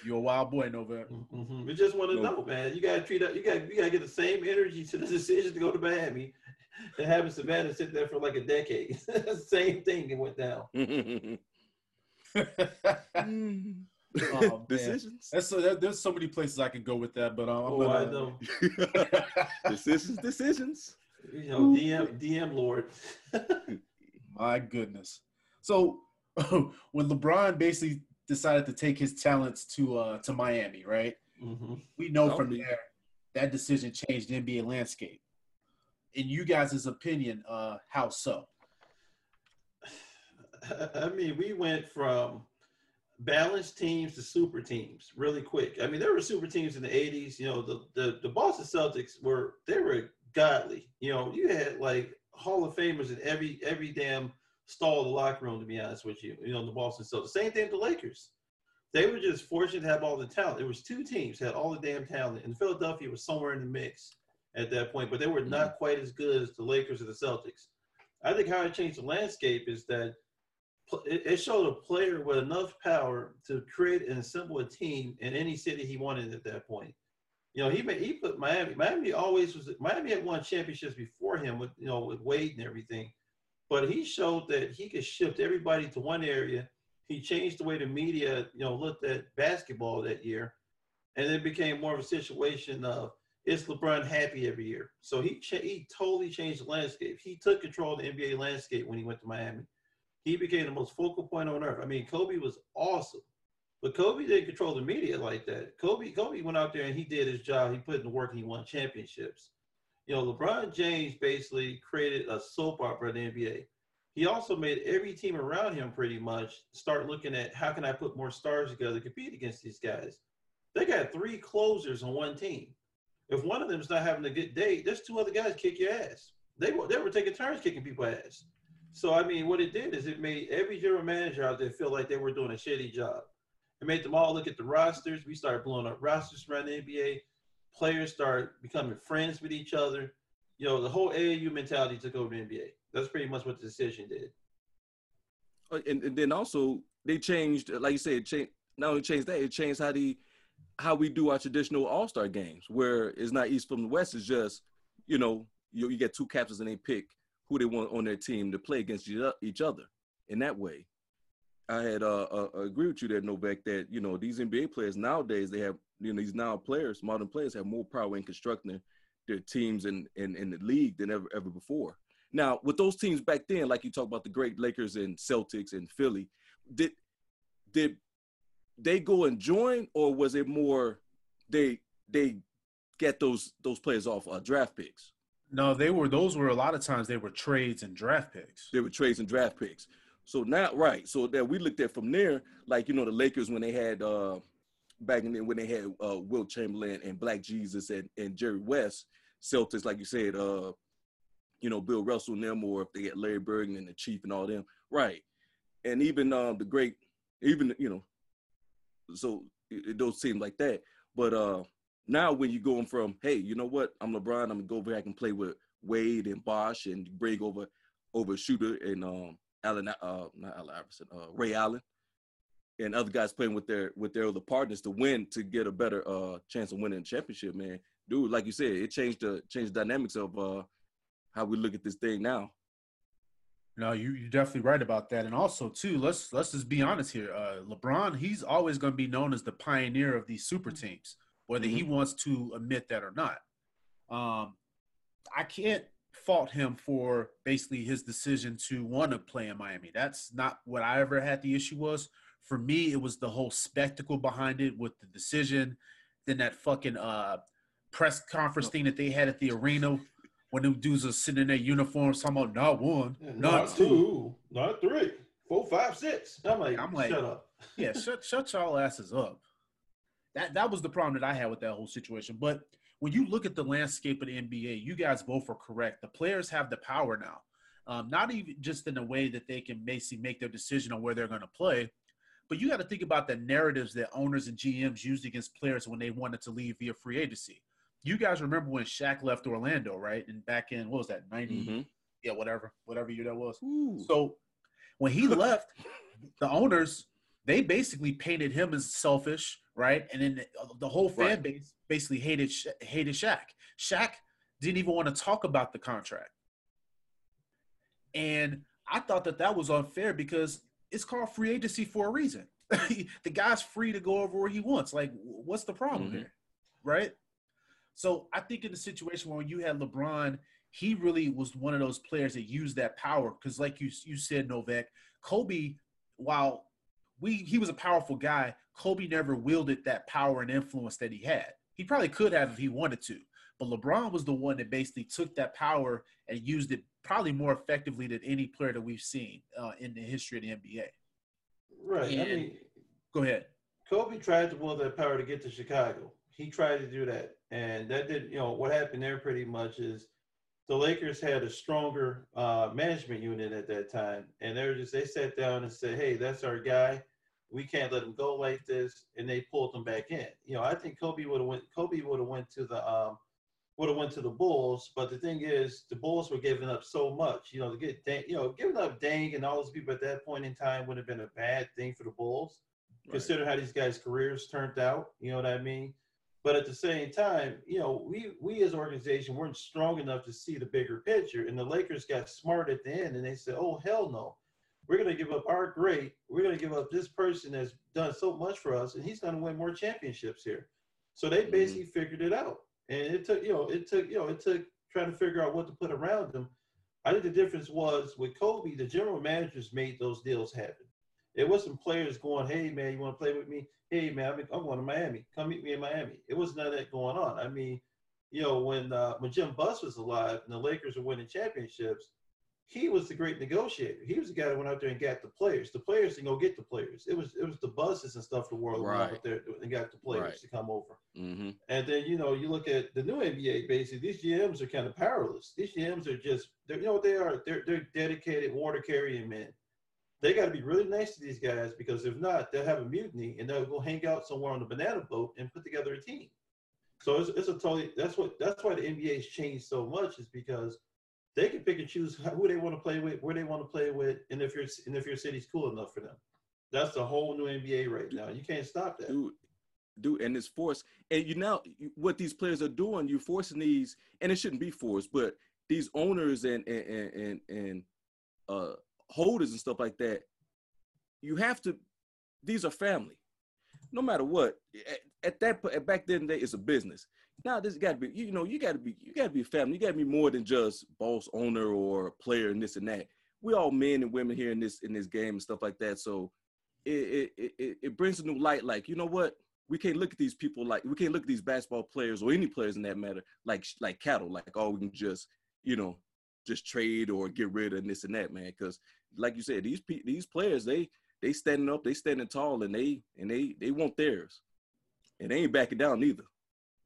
B: You a wild boy, Novak.
E: Mhm. We just want to
A: No.
E: know, man. You gotta treat up. You got you gotta get the same energy to the decision to go to Miami, and having Savannah sit there for like a decade. same thing. It went down.
B: man. Oh,
A: Decisions.
B: That's so, there- there's so many places I can go with that, but um, I'm
E: Oh,
B: gonna,
E: I know.
A: decisions. Decisions.
E: You know, DM DM Lord.
B: My goodness. So when LeBron basically decided to take his talents to uh to Miami, right?
E: Mhm.
B: We know
A: Oh,
B: from there that decision changed the NBA landscape. In you guys' opinion, uh, how so?
E: I mean, we went from balanced teams to super teams really quick. I mean, there were super teams in the 80s. You know, the, the, the Boston Celtics were, they were godly. You know, you had like Hall of Famers in every, every damn stall of the locker room, to be honest with you. You know, the Boston Celtics. Same thing with the Lakers. They were just fortunate to have all the talent. It was two teams had all the damn talent, and Philadelphia was somewhere in the mix at that point, but they were not mm-hmm. quite as good as the Lakers or the Celtics. I think how it changed the landscape is that it showed a player with enough power to create and assemble a team in any city he wanted at that point. You know, he made, he put Miami. Miami always was. Miami had won championships before him with you know with Wade and everything, but he showed that he could shift everybody to one area. He changed the way the media you know looked at basketball that year, and it became more of a situation of is LeBron happy every year? So he cha- he totally changed the landscape. He took control of the NBA landscape when he went to Miami he became the most focal point on earth. I mean, Kobe was awesome, but Kobe didn't control the media like that. Kobe, Kobe went out there and he did his job. He put in the work and he won championships. You know, LeBron James basically created a soap opera in the NBA. He also made every team around him pretty much start looking at how can I put more stars together to compete against these guys. They got three closers on one team. If one of them's not having a good day, there's two other guys kick your ass. They were they were taking turns kicking people's ass. So I mean, what it did is it made every general manager out there feel like they were doing a shitty job. It made them all look at the rosters. We started blowing up rosters around the NBA. Players start becoming friends with each other. you know, the whole AAU mentality took over the NBA. That's pretty much what the decision did.
A: Uh, and, and then also they changed, like you said, change, not only changed that, it changed how the how we do our traditional All Star games, where it's not East from the West. It's just you know you, you get two captains and they pick who they want on their team to play against each other in that way. I had uh, uh, agree with you there, Novak, that you know these NBA players nowadays they have you know these now players, modern players have more power in constructing their teams in, in, in the league than ever ever before. Now, with those teams back then, like you talk about the great Lakers and Celtics and Philly, did did they go and join, or was it more they they get those those players off uh, draft picks?
B: No, they were those were a lot of times they were trades and draft picks.
A: They were trades and draft picks. So now, right? So that we looked at from there, like you know the Lakers when they had uh back in then when they had uh Wilt Chamberlain and Black Jesus and, and Jerry West, Celtics, like you said, uh, you know, Bill Russell and them, or if they get Larry Bird and the Chief and all them, right? And even um the great, even you know, so it, it don't seem like that. But uh now when you're going from, hey, you know what, I'm LeBron, I'm gonna go back and play with Wade and Bosh and bring over over Shooter and um Allen, uh, not Allen Iverson, uh, Ray Allen, and other guys playing with their with their other partners to win to get a better uh chance of winning the championship, man. Dude, like you said, it changed the changed the dynamics of uh how we look at this thing now.
B: No, you you're definitely right about that. And also too, let's let's just be honest here. Uh LeBron, he's always gonna be known as the pioneer of these super teams, whether mm-hmm. he wants to admit that or not. Um I can't fault him for basically his decision to want to play in Miami. That's not what I ever had the issue was. For me, it was the whole spectacle behind it with the decision, then that fucking uh press conference thing that they had at the arena when them dudes are sitting in their uniforms talking about not one, not,
E: not
B: two.
E: two, not three, four, five, six. I'm like,
B: I'm like-
E: shut up.
B: yeah, shut shut y'all asses up. That that was the problem that I had with that whole situation. But when you look at the landscape of the NBA, you guys both are correct. The players have the power now. Um, not even just in a way that they can basically make their decision on where they're going to play, but you got to think about the narratives that owners and GMs used against players when they wanted to leave via free agency. You guys remember when Shaq left Orlando, right? And back in what was that, 90
A: Mhm.
B: Yeah, whatever, whatever year that was.
A: Ooh.
B: So when he left, the owners they basically painted him as selfish, right? And then the, whole fan
A: Right.
B: base basically hated hated Shaq. Shaq didn't even want to talk about the contract, and I thought that that was unfair because it's called free agency for a reason. the guy's free to go over where he wants. Like, what's the problem
A: Mhm.
B: here, right? So I think in the situation where you had LeBron, he really was one of those players that used that power because, like you you said, Novak, Kobe, while we he was a powerful guy, Kobe never wielded that power and influence that he had. He probably could have if he wanted to, but LeBron was the one that basically took that power and used it probably more effectively than any player that we've seen uh, in the history of the NBA.
E: Right. I mean,
B: Go ahead.
E: Kobe tried to wield that power to get to Chicago. He tried to do that, and that did. You know what happened there pretty much is the Lakers had a stronger uh, management unit at that time, and they were just they sat down and said, "Hey, that's our guy. We can't let him go like this," and they pulled him back in. You know, I think Kobe would have went. Kobe would have went to the um, would have went to the Bulls, but the thing is, the Bulls were giving up so much. You know, to get Dan, you know giving up Dang and all those people at that point in time would have been a bad thing for the Bulls consider how these guys' careers turned out. You know what I mean? But at the same time, you know, we we as an organization weren't strong enough to see the bigger picture. And the Lakers got smart at the end and they said, Oh hell no. We're gonna give up our great, we're gonna give up this person that's done so much for us, and he's gonna win more championships here. So they
A: Mhm.
E: basically figured it out. And it took, you know, it took, you know, it took trying to figure out what to put around them. I think the difference was with Kobe, the general managers made those deals happen. It wasn't players going, "Hey man, you want to play with me? Hey man, I'm, I'm going to Miami. Come meet me in Miami." It was none of that going on. I mean, you know, when uh, when Jim Buss was alive and the Lakers were winning championships, he was the great negotiator. He was the guy that went out there and got the players. The players didn't go get the players. It was it was the Busses and stuff the world went
A: Right.
E: out there and got the players
A: Right.
E: to come over.
A: Mm-hmm.
E: And then you know you look at the new NBA. Basically, these GMs are kind of powerless. These GMs are just they're, you know what they are. They're they're dedicated water carrying men. They got to be really nice to these guys because if not, they'll have a mutiny and they'll go hang out somewhere on the banana boat and put together a team. So it's, it's a totally that's what that's why the NBA's changed so much is because they can pick and choose who they want to play with, where they want to play with, and if your and if your city's cool enough for them. That's the whole new NBA right now. You can't stop that.
A: Dude, dude, and it's forced. And you know what these players are doing. You're forcing these, and it shouldn't be forced, but these owners and and and and uh, holders and stuff like that. You have to. These are family. No matter what, at, at that at back then, it's a business. Now this got to be. You know, you got to be. You got to be family. You got to be more than just boss, owner, or player, and this and that. We all men and women here in this in this game and stuff like that. So it, it, it, it brings a new light. Like, you know what? We can't look at these people like we can't look at these basketball players or any players in that matter like like cattle. Like, oh, we can just you know just trade or get rid of this and that, man. Because like you said, these these players they they standing up, they standing tall, and they and they they want theirs, and they ain't backing down either.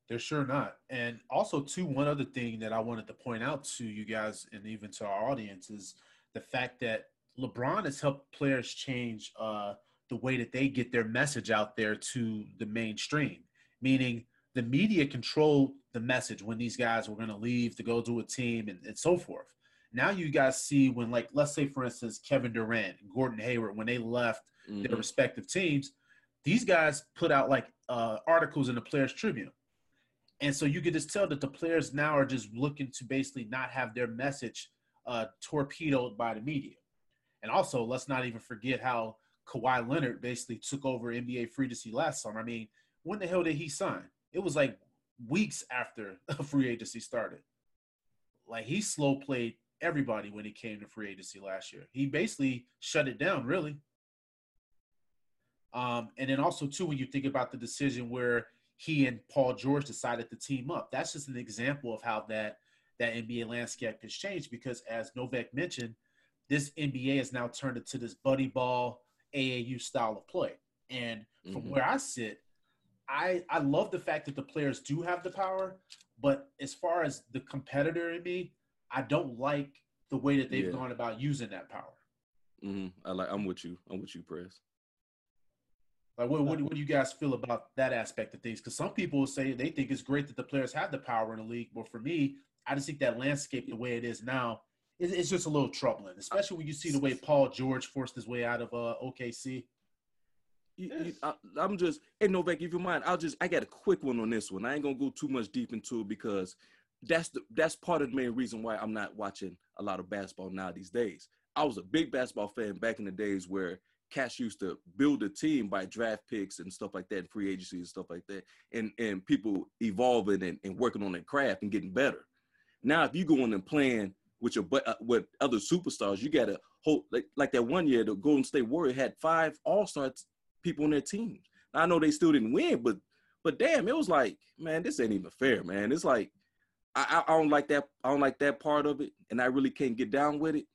B: They're sure not. And also, too, one other thing that I wanted to point out to you guys and even to our audience is the fact that LeBron has helped players change uh, the way that they get their message out there to the mainstream, meaning the media controlled the message when these guys were going to leave to go to a team and, and so forth. Now you guys see when, like, let's say, for instance, Kevin Durant, Gordon Hayward, when they left mm-hmm. their respective teams, these guys put out like uh, articles in the Players Tribune. And so you can just tell that the players now are just looking to basically not have their message uh, torpedoed by the media. And also, let's not even forget how Kawhi Leonard basically took over NBA free agency last summer. I mean, when the hell did he sign? It was like weeks after free agency started. Like he slow played everybody when he came to free agency last year. He basically shut it down, really. Um, and then also too, when you think about the decision where he and Paul George decided to team up, that's just an example of how that that NBA landscape has changed. Because as Novak mentioned, this NBA has now turned into this buddy ball AAU style of play. And from mm-hmm. where I sit, I I love the fact that the players do have the power, but as far as the competitor in me, I don't like the way that they've yeah. gone about using that power.
A: Mm-hmm. I like. I'm with you. I'm with you, Press.
B: Like, what, what, what do you guys feel about that aspect of things? Because some people say they think it's great that the players have the power in the league, but for me, I just think that landscape the way it is now is it's just a little troubling, especially when you see the way Paul George forced his way out of uh, OKC.
A: You, you, I, am just, hey Novak, if you mind, I'll just, I got a quick one on this one. I ain't gonna go too much deep into it because that's the that's part of the main reason why I'm not watching a lot of basketball now these days. I was a big basketball fan back in the days where Cash used to build a team by draft picks and stuff like that, free agency and stuff like that, and and people evolving and, and working on their craft and getting better. Now, if you go in and playing with your but uh, with other superstars. You got to hold like, like that one year the Golden State Warrior had five All Star people on their team. I know they still didn't win, but but damn, it was like man, this ain't even fair, man. It's like I, I don't like that. I don't like that part of it, and I really can't get down with it.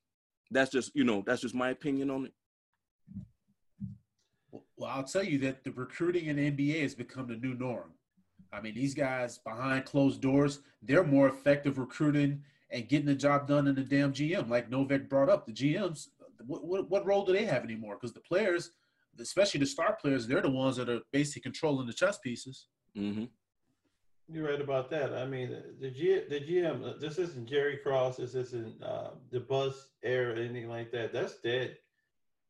A: That's just you know that's just my opinion on it.
B: Well, I'll tell you that the recruiting in the NBA has become the new norm. I mean, these guys behind closed doors, they're more effective recruiting and getting the job done in the damn GM. Like Novak brought up, the GMs, what, what, what role do they have anymore? Because the players, especially the star players, they're the ones that are basically controlling the chess pieces.
A: Mm-hmm.
E: You're right about that. I mean, the G, the GM. Uh, this isn't Jerry Krause. This isn't uh, the Buss era, anything like that. That's dead.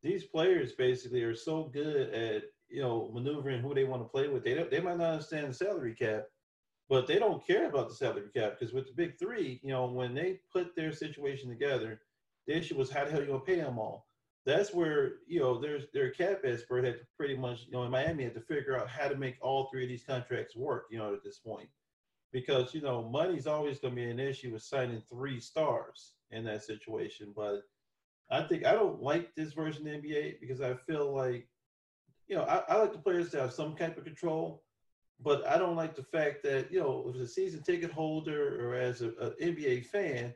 E: These players basically are so good at you know maneuvering who they want to play with. They they might not understand the salary cap, but they don't care about the salary cap because with the big three, you know, when they put their situation together, the issue was how the hell are you gonna pay them all. That's where you know there's their cap expert had to pretty much you know in Miami had to figure out how to make all three of these contracts work. You know at this point, because you know money's always going to be an issue with signing three stars in that situation. But I think I don't like this version of the NBA because I feel like you know I, I like the players to have some type of control but I don't like the fact that you know, as a season ticket holder or as an NBA fan,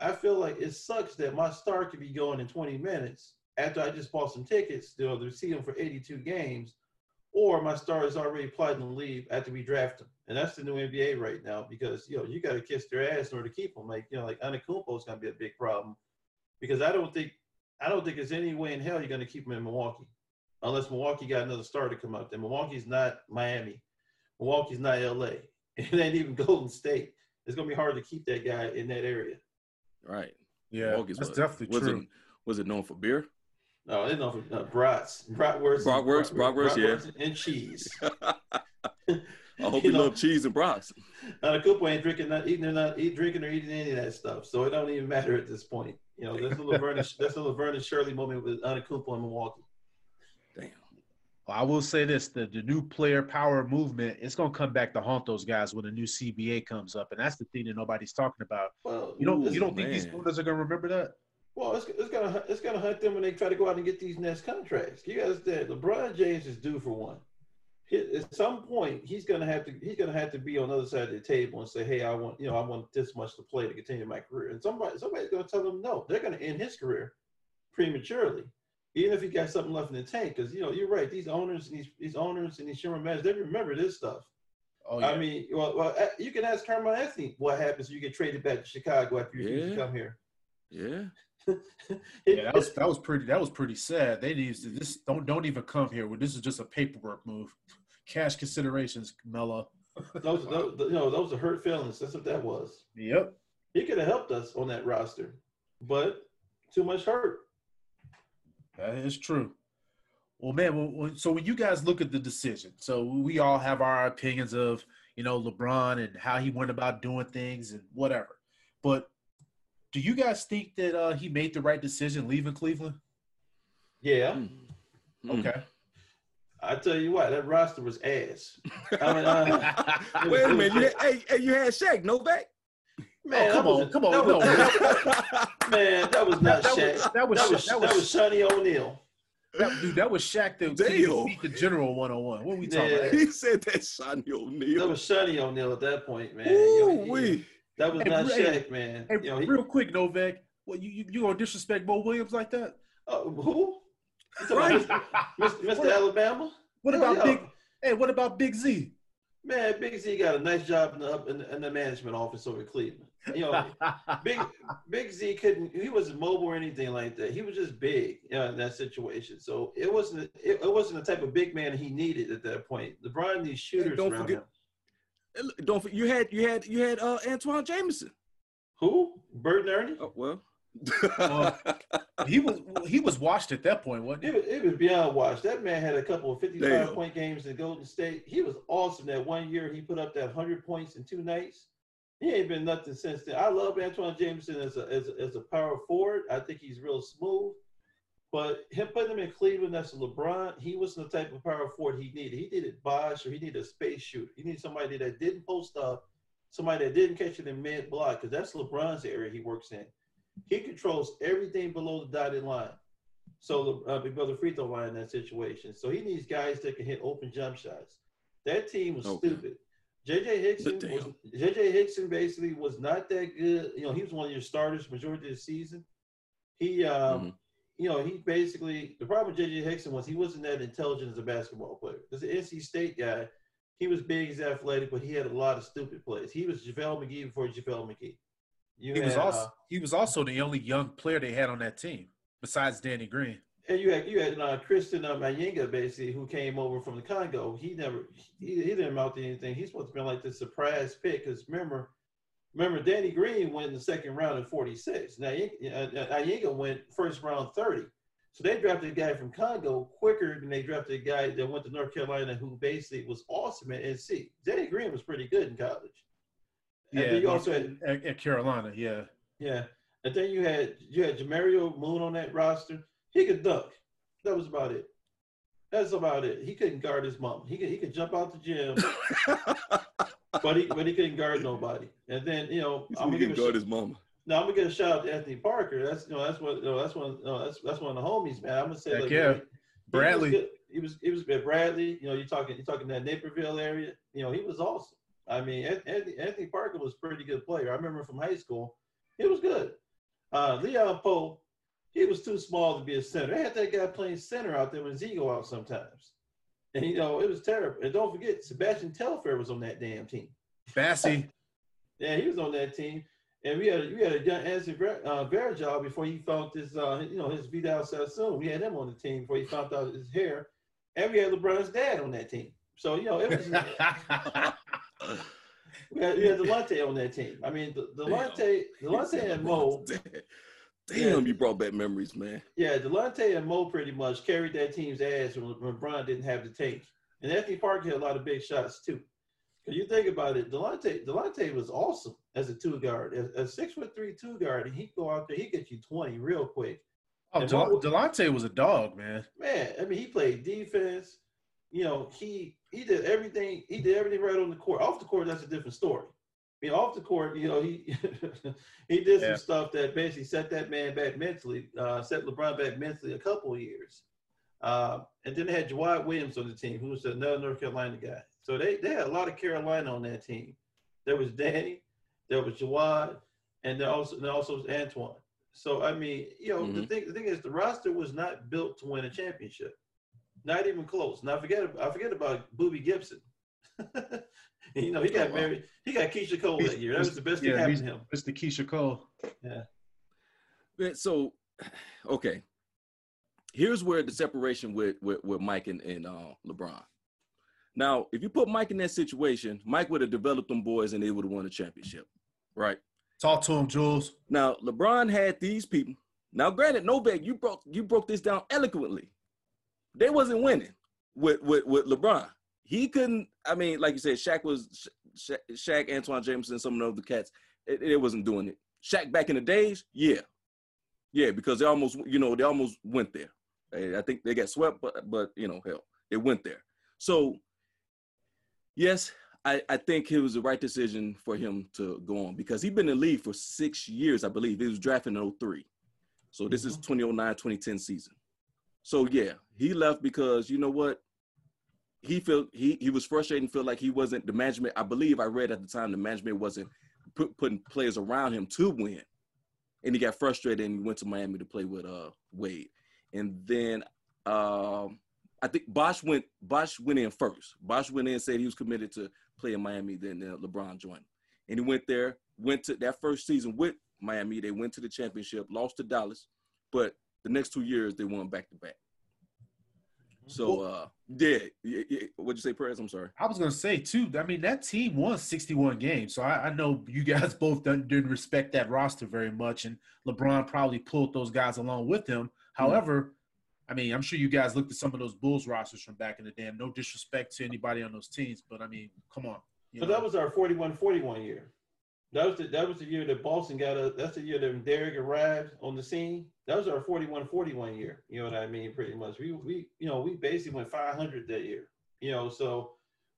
E: I feel like it sucks that my star could be going in 20 minutes after I just bought some tickets you know, to see him for 82 games, or my star is already plotting to leave after we draft him. And that's the new NBA right now because you know you got to kiss their ass in order to keep them. Like you know, like Antetokounmpo is going to be a big problem because I don't think I don't think there's any way in hell you're going to keep him in Milwaukee unless Milwaukee got another star to come up. Then Milwaukee's not Miami. Milwaukee's not LA. It ain't even Golden State. It's gonna be hard to keep that guy in that area.
A: Right.
B: Yeah,
A: Milwaukee's
B: that's
A: was-
B: definitely
A: was
B: true.
A: It, was it known for beer?
E: No, it's not for uh, brats, bratwurst,
A: Bratwurst, bratwurst, yeah.
E: and cheese.
A: I hope
E: You
A: you,
E: know-
A: love cheese and brats.
E: Now the Cooper ain't drinking, not eating, or not eat, drinking or eating any of that stuff. So it don't even matter at this point. You know, that's a Laverne, that's a Laverne and Shirley moment with Antetokounmpo in Milwaukee.
A: Damn.
B: Well, I will say this: the, the new player power movement, it's gonna come back to haunt those guys when the new CBA comes up, and that's the thing that nobody's talking about.
E: Well,
B: You don't
E: listen,
B: you don't think these
A: man.
B: owners are gonna remember that?
E: Well, it's, it's gonna it's gonna hunt them when they try to go out and get these next contracts. You guys, LeBron James is due for one. He- At some point, he's gonna have to he's gonna have to be on the other side of the table and say, "Hey, I want you know I want this much to play to continue my career." And somebody somebody's gonna tell him no. They're gonna end his career prematurely, even if he got something left in the tank. Because you know you're right. These owners and these these owners and these Sherman managers, they remember this stuff.
B: Oh yeah.
E: I mean, well, well, uh, you can ask Carmelo Anthony what happens if you get traded back to Chicago after you
A: Yeah.
E: come here.
A: Yeah.
B: Yeah, that was that was pretty that was pretty sad. They need to this don't don't even come here. Well, This is just a paperwork move. Cash considerations, Melo.
E: those, those, you know, those are hurt feelings. That's what that was.
B: Yep.
E: He could have helped us on that roster, but too much hurt.
B: That is true. Well, man, when- so when you guys look at the decision, so we all have our opinions of, you know, LeBron and how he went about doing things and whatever. But do you guys think that uh, he made the right decision leaving Cleveland?
E: Yeah,
A: Mm.
B: Okay.
E: I tell you what, that roster was ass. I mean, uh,
A: Wait a minute. You had, hey, hey, you had Shaq Novak?
E: man,
B: oh, come
E: that was-
B: on, come on,
E: that
B: no,
E: was- man, that was not
B: that
E: Shaq.
B: was that was
E: That was
B: that
E: that was
B: was
E: Sonny O'Neill.
B: that, dude, that was Shaq that beat the General one on one. What are we talking
E: Yeah.
B: about?
A: he said that Sonny
E: O'Neill.
A: That
E: was Sonny O'Neill at that point, man. You know,
A: Ooh,
E: he-
A: wee.
E: That was
B: Hey,
E: not
B: hey,
E: Shaq, man.
B: Hey,
E: you know, he,
B: real quick, Novak, what you you, you gonna disrespect Mo Williams like that?
E: uh, who? About Mr. Mr.
B: What-
E: Alabama?
B: What about. Big? Hey, what about Big Z?
E: Man, Big Z got a nice job in the in the, in the management office over Cleveland. You know, Big Big Z couldn't. He wasn't mobile or anything like that. He was just big you know, in that situation. So it wasn't. It, it wasn't the type of big man he needed at that point. LeBron needs shooters
A: don't
E: around
A: forget-
E: him.
A: Hey, look, Don't you had you had you had uh, Antawn Jamison.
E: Who? Bert and Ernie?
A: Oh, well.
B: Well, he was he was washed at that point, wasn't he?
E: It was, it was beyond watch. That man had a couple of 55
A: Damn.
E: point games in Golden State. He was awesome that one year. He put up that 100 points in two nights. He ain't been nothing since then. I love Antawn Jamison as a, as a, as a power forward. I think he's real smooth. But him putting him in Cleveland next to LeBron, he wasn't the type of power forward he needed. He needed Bosh or he needed a space shooter. He needed somebody that didn't post up, somebody that didn't catch it in mid block, because that's LeBron's area he works in. He controls everything below the dotted line. So uh, below the free throw line in that situation. So he needs guys that can hit open jump shots. That team was
A: Okay.
E: stupid. JJ Hickson was JJ Hickson basically was not that good. You know, he was one of your starters majority of the season. He um
A: Mhm.
E: You know, he basically the problem with JJ Hickson was he wasn't that intelligent as a basketball player. As an NC State guy, he was big, he's athletic, but he had a lot of stupid plays. He was JaVale McGee before JaVale McGee. You
B: He was also
E: uh,
B: he was also the only young player they had on that team besides Danny Green.
E: And you had you had uh, Christian uh, basically who came over from the Congo. He never he, he didn't amount to anything. He's supposed to be like the surprise pick because remember remember Danny Green went in the second round at 46. Now Eyenga uh, uh, went first round 30. So they drafted a guy from Congo quicker than they drafted a guy that went to North Carolina who basically was awesome at NC. Danny Green was pretty good in college. And
B: Yeah,
E: then you also had
B: at, at Carolina. Yeah,
E: yeah. And then you had you had Jamario Moon on that roster. He could dunk. That was about it. That's about it. He couldn't guard his mom. He could he could jump out the gym, but he but he couldn't guard nobody. And then you know
A: He's
E: I'm
A: gonna
E: gonna give
A: get
E: a
A: guard
E: sh-
A: his mama.
E: no, I'm gonna get a shout out to Anthony Parker. That's you know that's what you know, that's one no, that's that's one of the homies, man. I'm gonna say
B: Heck
E: like
B: yeah.
E: he- he
B: Bradley.
E: was. He was he was at Bradley. You know, you're talking you're talking that Naperville area. You know, he was awesome. I mean, Anthony, Anthony Parker was a pretty good player. I remember from high school. He was good. Uh, Leon Powe, he was too small to be a center. They had that guy playing center out there when Zigo out sometimes. And you know, it was terrible. And don't forget, Sebastian Telfair was on that damn team.
B: Bassy.
E: Yeah, he was on that team. And we had we had a young Anthony uh, Varejao before he found his uh, you know his Vidal Sassoon. We had him on the team before he found out his hair, and we had LeBron's dad on that team. So you know it was We had, we had Delonte on that team. I mean, De- Delonte, Delonte and Mo.
A: Damn, you brought back memories, man.
E: Yeah, Delonte and Mo pretty much carried that team's ass when, when Bron didn't have the tank. And Anthony Parker had a lot of big shots too. Because you think about it, Delonte, Delonte was awesome as a two guard, as a six foot three two guard, and he'd go out there, he'd get you twenty real quick.
B: Oh, Del-
E: Mo-
B: Delonte was a dog, man.
E: Man, I mean, he played defense. You know, he he did everything. He did everything right on the court. Off the court, that's a different story. I mean, off the court, you know, he he did some
B: Yeah.
E: stuff that basically set that man back mentally, uh, set LeBron back mentally a couple of years. Uh, and then they had Jawad Williams on the team, who was another North Carolina guy. So they, they had a lot of Carolina on that team. There was Danny, there was Jawad, and there also and also was Antawn. So I mean, you know, the
A: Mhm.
E: thing the thing is the roster was not built to win a championship. Not even close. Now forget I forget about Boobie Gibson. you know, he got
A: Oh, wow.
E: married. He got Keyshia Cole that year. That was the best thing
B: Yeah,
E: happened to him.
B: Mr. Keyshia Cole.
A: Man, So, okay. Here's where the separation with with, with Mike and, and uh, LeBron. Now, if you put Mike in that situation, Mike would have developed them boys and they would have won a championship, right?
B: Talk to him, Jules.
A: Now, LeBron had these people. Now, granted, Novak, you broke you broke this down eloquently. They wasn't winning with with, with LeBron. He couldn't. I mean, like you said, Shaq was Sha- Shaq, Antawn Jamison, some of the other cats. It, it wasn't doing it. Shaq back in the days, yeah, yeah, because they almost, you know, they almost went there. I think they got swept, but but you know, hell, they went there. So, yes, I, I think it was the right decision for him to go on because he'd been in the league for six years, I believe. He was drafted in 03. So this is mm-hmm. 2009, 2010 season. So yeah, he left because you know what? He felt he he was frustrated and felt like he wasn't the management. I believe I read at the time the management wasn't put, putting players around him to win. And he got frustrated and went to Miami to play with uh Wade. And then um I think Bosh went Bosh went in first. Bosh went in and said he was committed to play in Miami. Then uh, LeBron joined, and he went there. Went to that first season with Miami. They went to the championship, lost to Dallas, but the next two years they won back to back. So uh, yeah, yeah, yeah. what'd you say, Perez? I'm sorry.
B: I was gonna say too. I mean, that team won 61 games, so I, I know you guys both didn't, didn't respect that roster very much, and LeBron probably pulled those guys along with him. However, I mean, I'm sure you guys looked at some of those Bulls rosters from back in the day. and No disrespect to anybody on those teams, but I mean, come on. you
E: But
B: know.
E: that was our 41-41 year. That was the that was the year that Boston got a that's the year that Derrick arrived on the scene. That was our 41-41 year. You know what I mean? Pretty much. We we you know, we basically went 500 that year. You know, so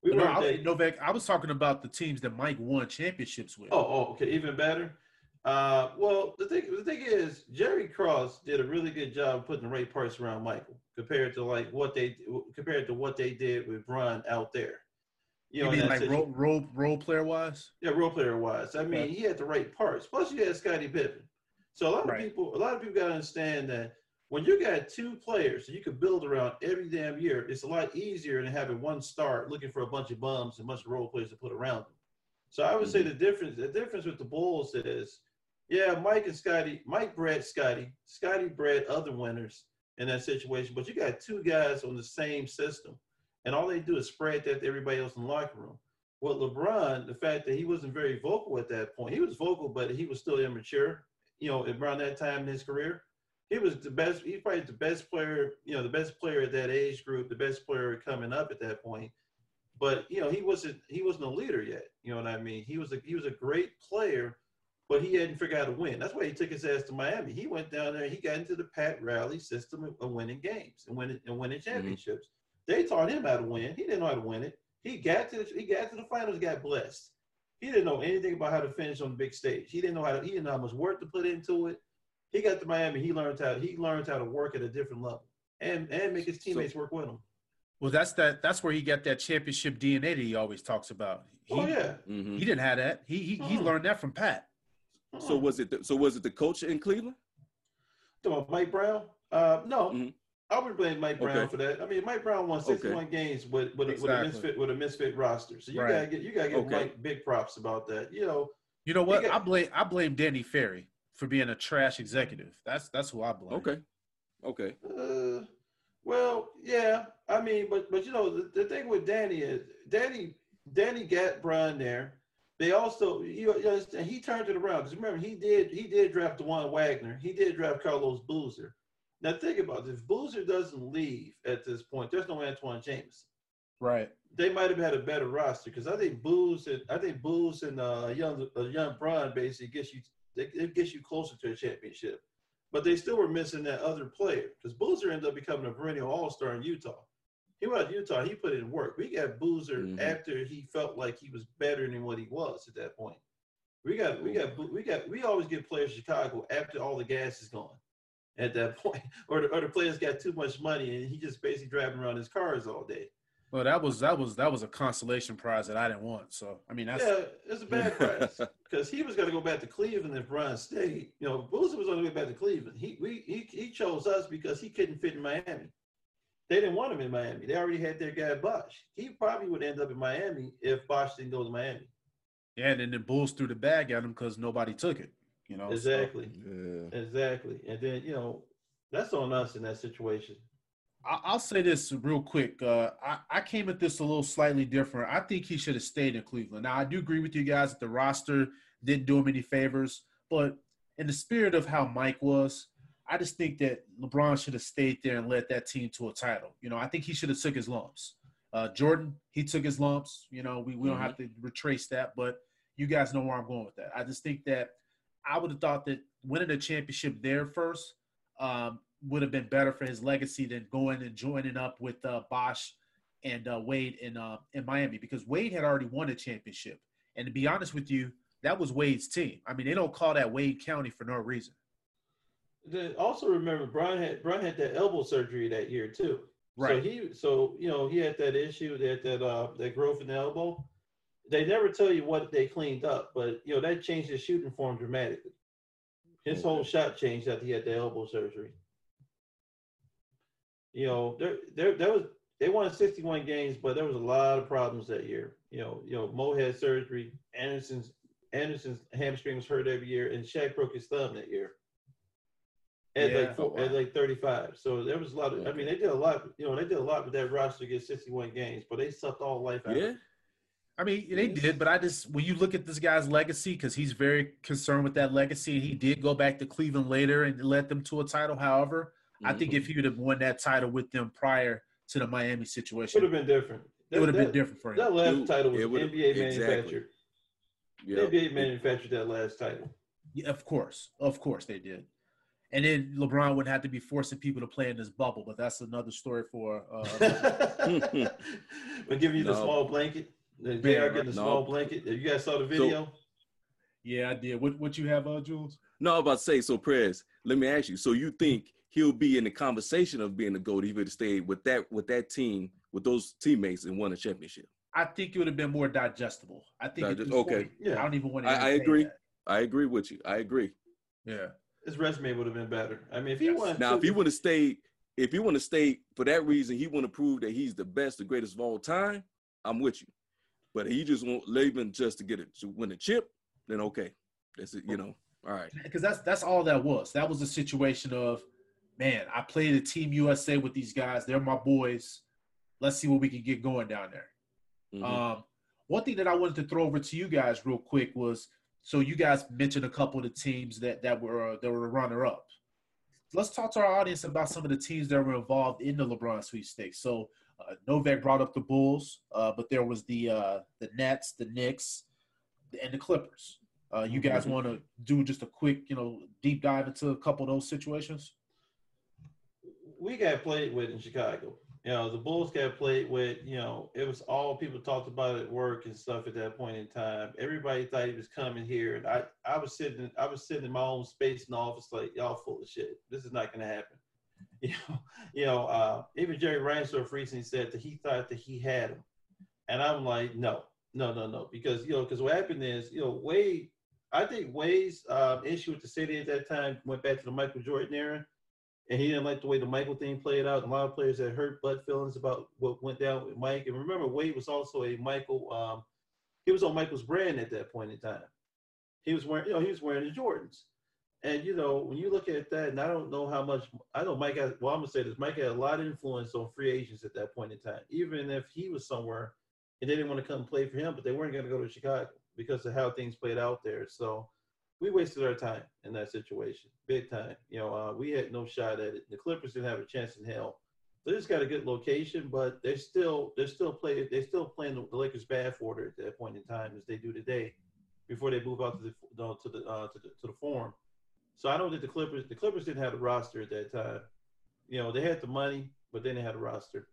E: we
B: no,
E: were
B: I,
E: that,
B: Novak, I was talking about the teams that Mike won championships with.
E: Oh, oh, okay, even better. Uh, well, the thing the thing is, Jerry Krause did a really good job putting the right parts around Michael compared to like what they compared to what they did with Bron out there.
B: You
E: know,
B: mean like role, role role player wise?
E: Yeah, role player wise. I mean,
B: Okay.
E: he had the right parts. Plus, you had Scottie Pippen. So a lot of
B: Right.
E: people, a lot of people got to understand that when you got two players that you could build around every damn year, it's a lot easier than having one star looking for a bunch of bums and a bunch of role players to put around them. So I would say mm-hmm. the difference, the difference with the Bulls is, yeah, Mike and Scotty, Mike bred Scotty, Scotty bred other winners in that situation, but you got two guys on the same system, and all they do is spread that to everybody else in the locker room. Well, LeBron, the fact that he wasn't very vocal at that point, he was vocal, but he was still immature. You know, around that time in his career, he was the best. He's probably the best player. You know, the best player at that age group, the best player coming up at that point. But you know, he wasn't. He wasn't a leader yet. You know what I mean? He was a he was a great player, but he hadn't figured out how to win. That's why he took his ass to Miami. He went down there. He got into the Pat Riley system of, of winning games and winning and winning mm-hmm. championships. They taught him how to win. He didn't know how to win it. He got to the, he got to the finals. Got blessed. He didn't know anything about how to finish on the big stage. He didn't know how to. He didn't know how much work to put into it. He got to Miami. He learned how. He learned how to work at a different level and and make his teammates work with him.
B: Well, that's that. That's where he got that championship DNA that he always talks about. He,
E: oh yeah.
A: Mhm.
B: he didn't have that. He he, he learned that from Pat.
A: So was it? The, so was it the coach in Cleveland?
E: Talking about Mike Brown? Uh, no,
A: Mhm.
E: I would blame Mike Brown
A: Okay.
E: for that. I mean, Mike Brown won 61 games with with, a- with a misfit with a misfit roster. So you
B: Right.
E: gotta get you gotta give
A: Okay.
E: Mike big props about that. You know,
B: You know what?
E: got-
B: I blame I blame Danny Ferry for being a trash executive. That's that's who I blame.
A: Okay, okay.
E: uh, well, yeah. I mean, but but you know, the, the thing with Danny is Danny Danny got Brown there. they also you know, you understand, he turned it around because remember he did he did draft Dajuan Wagner, he did draft Carlos Boozer. Now think about this: if Boozer doesn't leave at this point, there's no Antawn James.
B: Right.
E: They might have had a better roster because I think Booze and I think Booze and uh, young uh, young Bron basically gets you it, it gets you closer to a championship. But they still were missing that other player because Boozer ended up becoming a perennial All Star in Utah. He went to Utah. He put in work. We got Boozer
A: Mhm.
E: after he felt like he was better than what he was at that point. We got we got we got we always get players in Chicago after all the gas is gone. At that point, or the, or the players got too much money and he just basically driving around his cars all day.
B: Well, that was that was that was a consolation prize that I didn't want. So I mean, that's
E: yeah, it's a bad price because he was going to go back to Cleveland if Brian stayed. You know, Boozer was on the way back to Cleveland. He we he, he chose us because he couldn't fit in Miami. They didn't want him in Miami. They already had their guy Bosh. He probably would end up in Miami if Bosh didn't go to Miami.
B: yeah. And then the Bulls threw the bag at him because nobody took it. You know. so-
E: Exactly,
A: Yeah.
E: exactly. And then you know, that's on us in that situation.
B: I- I'll say this real quick. Uh, I, I came at this a little slightly different. I think he should have stayed in Cleveland. Now, I do agree with you guys that the roster didn't do him any favors, but in the spirit of how Mike was, I just think that LeBron should have stayed there and led that team to a title. You know, I think he should have took his lumps. Uh, Jordan, he took his lumps. You know, we, we don't have to retrace that, but you guys know where I'm going with that. I just think that I would have thought that winning a championship there first um, would have been better for his legacy than going and joining up with uh, Bosh and uh, Wade in uh, in Miami because Wade had already won a championship. And to be honest with you, that was Wade's team. I mean, they don't call that Wade County for no reason.
E: Then also remember, Brian had Brian had that elbow surgery that year too.
B: Right.
E: So he so you know he had that issue that that uh that growth in the elbow. They never tell you what they cleaned up, but you know that changed his shooting form dramatically. His whole shot changed after he had the elbow surgery. You know, there there there was they won 61 games, but there was a lot of problems that year. You know, you know, Mo had surgery, Anderson's Anderson's hamstring was hurt every year, and Shaq broke his thumb that year. At
B: Yeah.
E: like four,
A: Oh,
E: at like 35. So there was a lot of I mean they did a lot, you know, they did a lot with that roster to get 61 games, but they sucked all life out. of
A: Yeah.
E: It.
B: I mean, they did, but I just when you look at this guy's legacy, because he's very concerned with that legacy, and he did go back to Cleveland later and led them to a title. However, I think
A: Mhm.
B: if he would have won that title with them prior to the Miami situation,
E: Would have been different.
B: it would have been different for him.
E: That last
A: Dude,
E: title was NBA
A: exactly.
E: manufactured.
A: yeah.
E: NBA manufactured that last title.
B: Yeah, of course, of course they did. And then LeBron would have to be forcing people to play in this bubble, but that's another story for. Uh,
E: but giving you the small blanket. The
B: Man,
E: JR getting the
A: no.
E: small blanket. You guys saw the video?
B: yeah, I did. What what you have, uh, Jules?
A: No, I was about to say, so Prez, let me ask you. So you think he'll be in the conversation of being a GOAT if he would have stayed with that with that team, with those teammates and won a championship?
B: I think it would have been more digestible. I think. at
A: Digest- okay.
B: point,
E: Yeah.
B: I don't even want to.
A: I- I agree. I agree with you. I agree.
B: Yeah.
E: His resume would have been better. I mean, if he
B: Yes.
E: won,
A: Now, if he would have stayed, if he would have stayed for that reason, he want to prove that he's the best, the greatest of all time. I'm with you. But he just want leaving just to get it to win a chip, then okay, that's it. You know, all right.
B: because that's that's all that was. That was a situation of, man, I played a Team USA with these guys. They're my boys. Let's see what we can get going down there.
A: Mhm.
B: Um, one thing that I wanted to throw over to you guys real quick was so you guys mentioned a couple of the teams that that were uh, that were a runner up. Let's talk to our audience about some of the teams that were involved in the LeBron sweepstakes. So uh, Novak brought up the Bulls, uh, but there was the uh, the Nets, the Knicks, and the Clippers. Uh, you guys want to do just a quick, you know, deep dive into a couple of those situations?
E: we got played with in Chicago. You know, the Bulls got played with, you know, it was all people talked about at work and stuff at that point in time. Everybody thought he was coming here. And I, I was sitting I was sitting in my own space in the office like, y'all full of shit. This is not gonna happen. You know, you know, uh, even Jerry Reinsdorf recently said that he thought that he had him. And I'm like, no, no, no, no. Because, you know, because what happened is, you know, Wade, I think Wade's um, issue with the city at that time went back to the Michael Jordan era and he didn't like the way the Michael thing played out. A lot of players had hurt butt feelings about what went down with Mike. And remember, Wade was also a Michael. Um, he was on Michael's brand at that point in time. He was wearing, you know, he was wearing the Jordans. And you know, when you look at that, and I don't know how much I know Mike. Well, I'm gonna say this: Mike had a lot of influence on free agents at that point in time. Even if he was somewhere and they didn't want to come play for him, but they weren't to go to Chicago. because of how things played out there. So we wasted our time in that situation, big time. You know, uh, we had no shot at it. The Clippers didn't have a chance in hell. They just got a good location, but they're still they're still playing they're still playing the Lakers bad order at that point in time as they do today, before they move out to the no, to the uh, to the to the forum. So I know that the Clippers the Clippers didn't have a roster at that time. You know, they had the money, but then they have a roster.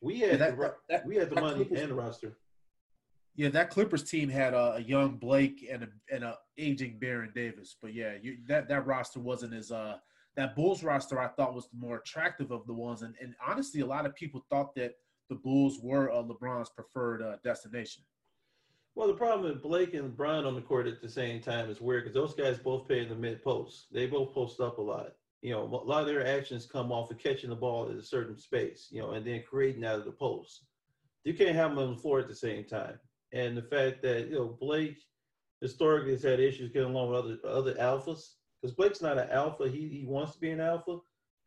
E: We had
B: Yeah, that-
E: the,
B: that-
E: we had the money
B: Clippers-
E: and the roster.
B: Yeah, that Clippers team had a, a young Blake and a and a aging Baron Davis. But yeah, you, that that roster wasn't as uh that Bulls roster I thought was the more attractive of the ones, and, and honestly, a lot of people thought that the Bulls were uh, LeBron's preferred uh, destination.
E: Well, the problem with Blake and Brown on the court at the same time is weird because those guys both play in the mid post. They both post up a lot. You know, a lot of their actions come off of catching the ball at a certain space, you know, and then creating out of the post. You can't have them on the floor at the same time. And the fact that, you know, Blake historically has had issues getting along with other other alphas because Blake's not an alpha. He, he wants to be an alpha.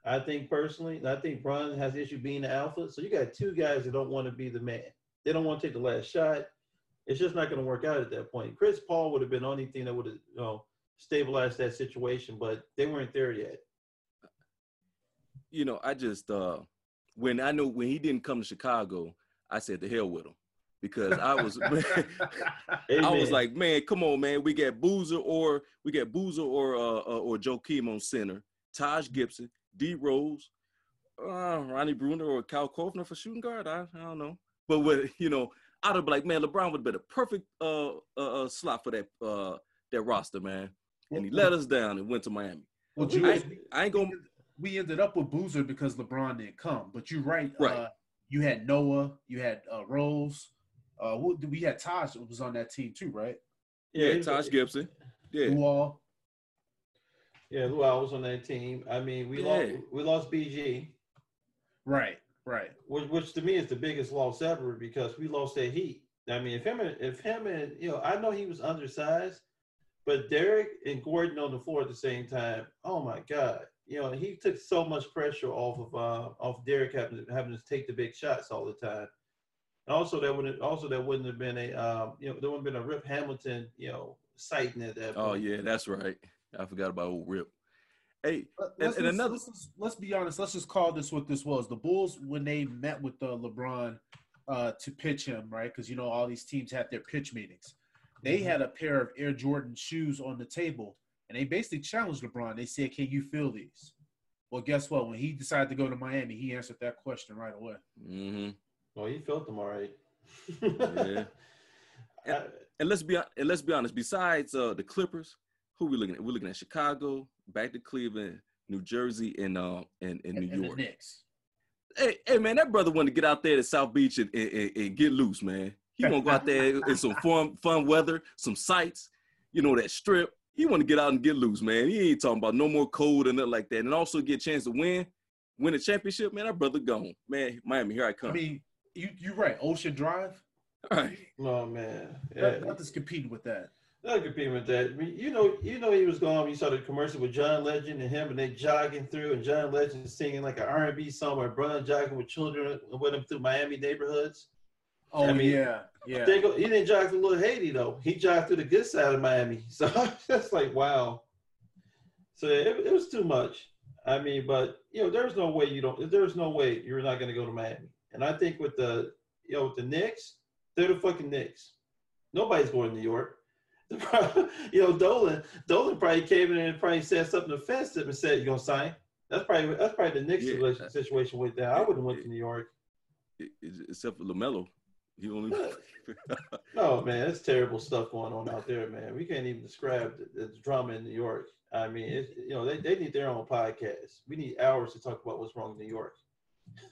E: I think personally, and I think Brian has issue being an alpha. So you got two guys that don't want to be the man. They don't want to take the last shot. It's just not going to work out at that point. Chris Paul would have been the only thing that would have, you know, stabilized that situation, but they weren't there yet.
A: You know, I just uh when I knew when he didn't come to Chicago, I said the hell with him because I was I was like, man, come on, man. We got Boozer or we got Boozer or uh, uh or Joakim on center, Taj Gibson, D Rose, uh, Ronnie Brewer or Kyle Korver for shooting guard. I, I don't know, but what you know, I'd have been like, man, LeBron would have been a perfect uh, uh uh slot for that uh that roster, man. And he let us down and went to Miami.
B: Well,
E: I ain't-
A: I ain't gonna.
B: we ended up with Boozer because LeBron didn't come. But you're right.
A: Right.
B: Uh, you had Noah. You had uh, Rose. Uh, who, we had Taj was on that team too, right?
A: Yeah,
E: he's-
A: Taj Gibson. Yeah,
B: Luol.
E: Yeah, Luol was on that team. I mean, we
A: Yeah.
E: lost we lost BG,
B: Right. Right.
E: which, which to me is the biggest loss ever because we lost that heat. I mean, if him and if him and you know, I know he was undersized, but Derrick and Gordon on the floor at the same time. Oh my God! You know, he took so much pressure off of uh, off Derrick having to, having to take the big shots all the time. And also, that wouldn't also that wouldn't have been a um, you know there wouldn't have been a Rip Hamilton you know sighting at that.
A: Oh yeah, that's right. I forgot about old Rip. Hey,
B: Let-
A: And-
B: Let's,
A: and
B: let's-
A: another-
B: let's, let's be honest. Let's just call this what this was. The Bulls, when they met with uh, LeBron uh, to pitch him, right? Because you know all these teams had their pitch meetings. They
A: Mm-hmm.
B: had a pair of Air Jordan shoes on the table, and they basically challenged LeBron. They said, "Can you feel these?" Well, guess what? When he decided to go to Miami, he answered that question right away.
A: hmm
E: Oh, he felt them all right.
A: Yeah.
E: I-
A: And let's be and let's be honest. Besides uh, the Clippers, who we looking at? We're looking at Chicago, back to Cleveland, New Jersey, and uh, and, and
B: And,
A: New
B: and the
A: York.
B: Knicks.
A: Hey, hey, man, that brother wanted to get out there to South Beach and, and, and- and get loose, man. He want to go out there in some fun, fun weather, some sights, you know, that strip. He want to get out and get loose, man. He ain't talking about no more cold and nothing like that. And also get a chance to win, win a championship, man. That brother gone, man. Miami, here I come.
B: I mean, you you're right. Ocean Drive.
A: All right.
E: Oh man, yeah.
B: That, nothing's competing with that.
E: Not competing with that. I mean, you know, you know, he was gone. You saw the commercial with John Legend and him, and they jogging through, and John Legend singing like an R and B song, where Brian jogging with children with him through Miami neighborhoods.
B: Oh
E: I mean,
B: yeah, yeah.
E: They go, he didn't jog through Little Haiti though. He jogged through the good side of Miami. So that's like wow. So it, it was too much. I mean, but you know, there's no way you don't. There's no way you're not going to go to Miami. And I think with the you know with the Knicks, they're the fucking Knicks. Nobody's going to New York. You know, Dolan, Dolan probably came in and probably said something offensive and said, "You gonna sign?" That's probably that's probably the Knicks
A: Yeah.
E: situation, with that. I wouldn't went to New York.
A: Except for Lamelo, he only.
E: No, oh, man, it's terrible stuff going on out there, man. We can't even describe the, the drama in New York. I mean, it's, you know, they, they need their own podcast. We need hours to talk about what's wrong in New York.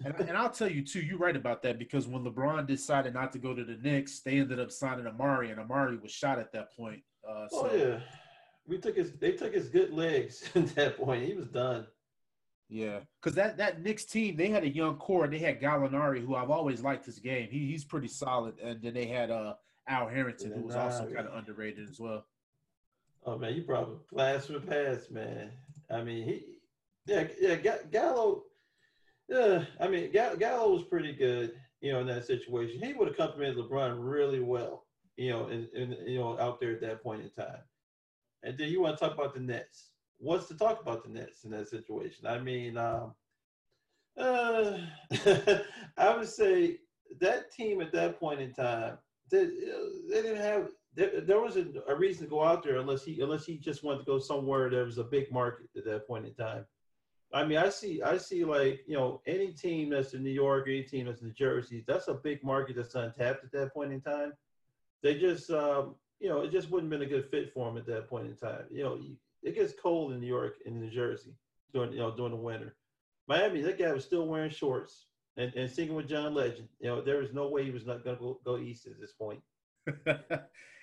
B: And, and I'll tell you too, you're right about that because when LeBron decided not to go to the Knicks, they ended up signing Amar'e, and Amar'e was shot at that point. Uh, so
E: Oh yeah, we took his. They took his good legs at that point. He was done.
B: yeah, because that that Knicks team, they had a young core. They had Gallinari, who I've always liked his game. He he's pretty solid, and then they had uh Al Harrington, who was also kind of underrated as well.
E: Oh man, you probably blast from the past, man. I mean, he, yeah, yeah, Ga- Gallo. Yeah, I mean, Ga- Gallo was pretty good, you know, in that situation. He would have complimented LeBron really well. you know, and you know, out there at that point in time. And then you want to talk about the Nets. What's to talk about the Nets in that situation? I mean, um, uh, I would say that team at that point in time, they, they didn't have. There, there wasn't a reason to go out there unless he unless he just wanted to go somewhere that was a big market at that point in time. I mean, I see, I see, like you know, any team that's in New York, any team that's in New Jersey, that's a big market that's untapped at that point in time. They just, um, you know, it just wouldn't have been a good fit for them at that point in time. You know, it gets cold in New York and New Jersey during, you know, during the winter. Miami, that guy was still wearing shorts and, and singing with John Legend. You know, there was no way he was not going to go, go east at this point.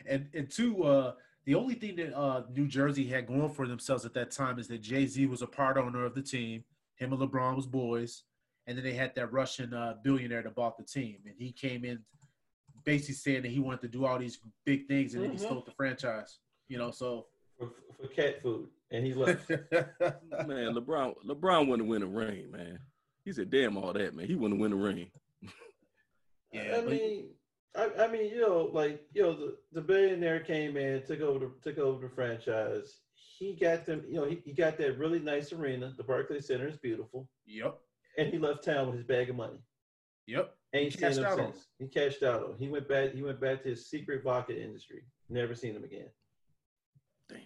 B: and and two, uh, the only thing that uh, New Jersey had going for themselves at that time is that Jay Z was a part owner of the team. Him and LeBron was boys, and then they had that Russian uh, billionaire that bought the team, and he came in basically saying that he wanted to do all these big things, and mm-hmm. then he mm-hmm. stole the franchise. You know, so
E: for, for cat food, and he left.
A: man, LeBron, LeBron wouldn't win a ring, man. He said, "Damn all that, man. He wouldn't win a ring."
E: yeah, I mean, I, I, mean, you know, like you know, the, the billionaire came in, took over, took over the franchise. He got them, you know, he, he got that really nice arena. The Barclays Center is beautiful.
B: Yep.
E: And he left town with his bag of money.
B: Yep.
E: Ain't he seen him since. He cashed out on. He went back. He went back to his secret vodka industry. Never seen him again.
B: Damn.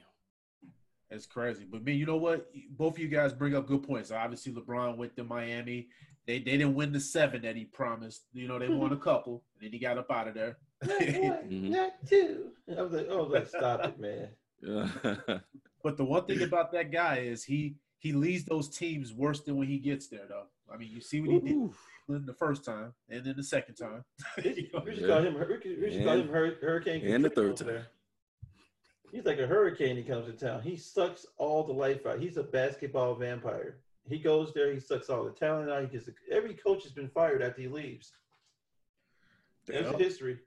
B: That's crazy. But man, you know what? Both of you guys bring up good points. Obviously, LeBron went to Miami. They they didn't win the seven that he promised. You know, they won a couple, and then he got up out of there.
E: Not one, mm-hmm. not two. I was like, oh, like, stop it, man.
B: but the one thing about that guy is he he leads those teams worse than when he gets there, though. I mean, you see what he Ooh. did the first time, and then the second time.
E: we should yeah. call him. We should call him Hurricane.
A: And the third time. There.
E: He's like a hurricane. He comes to town. He sucks all the life out. He's a basketball vampire. He goes there. He sucks all the talent out. He gets every coach has been fired after he leaves. That's history.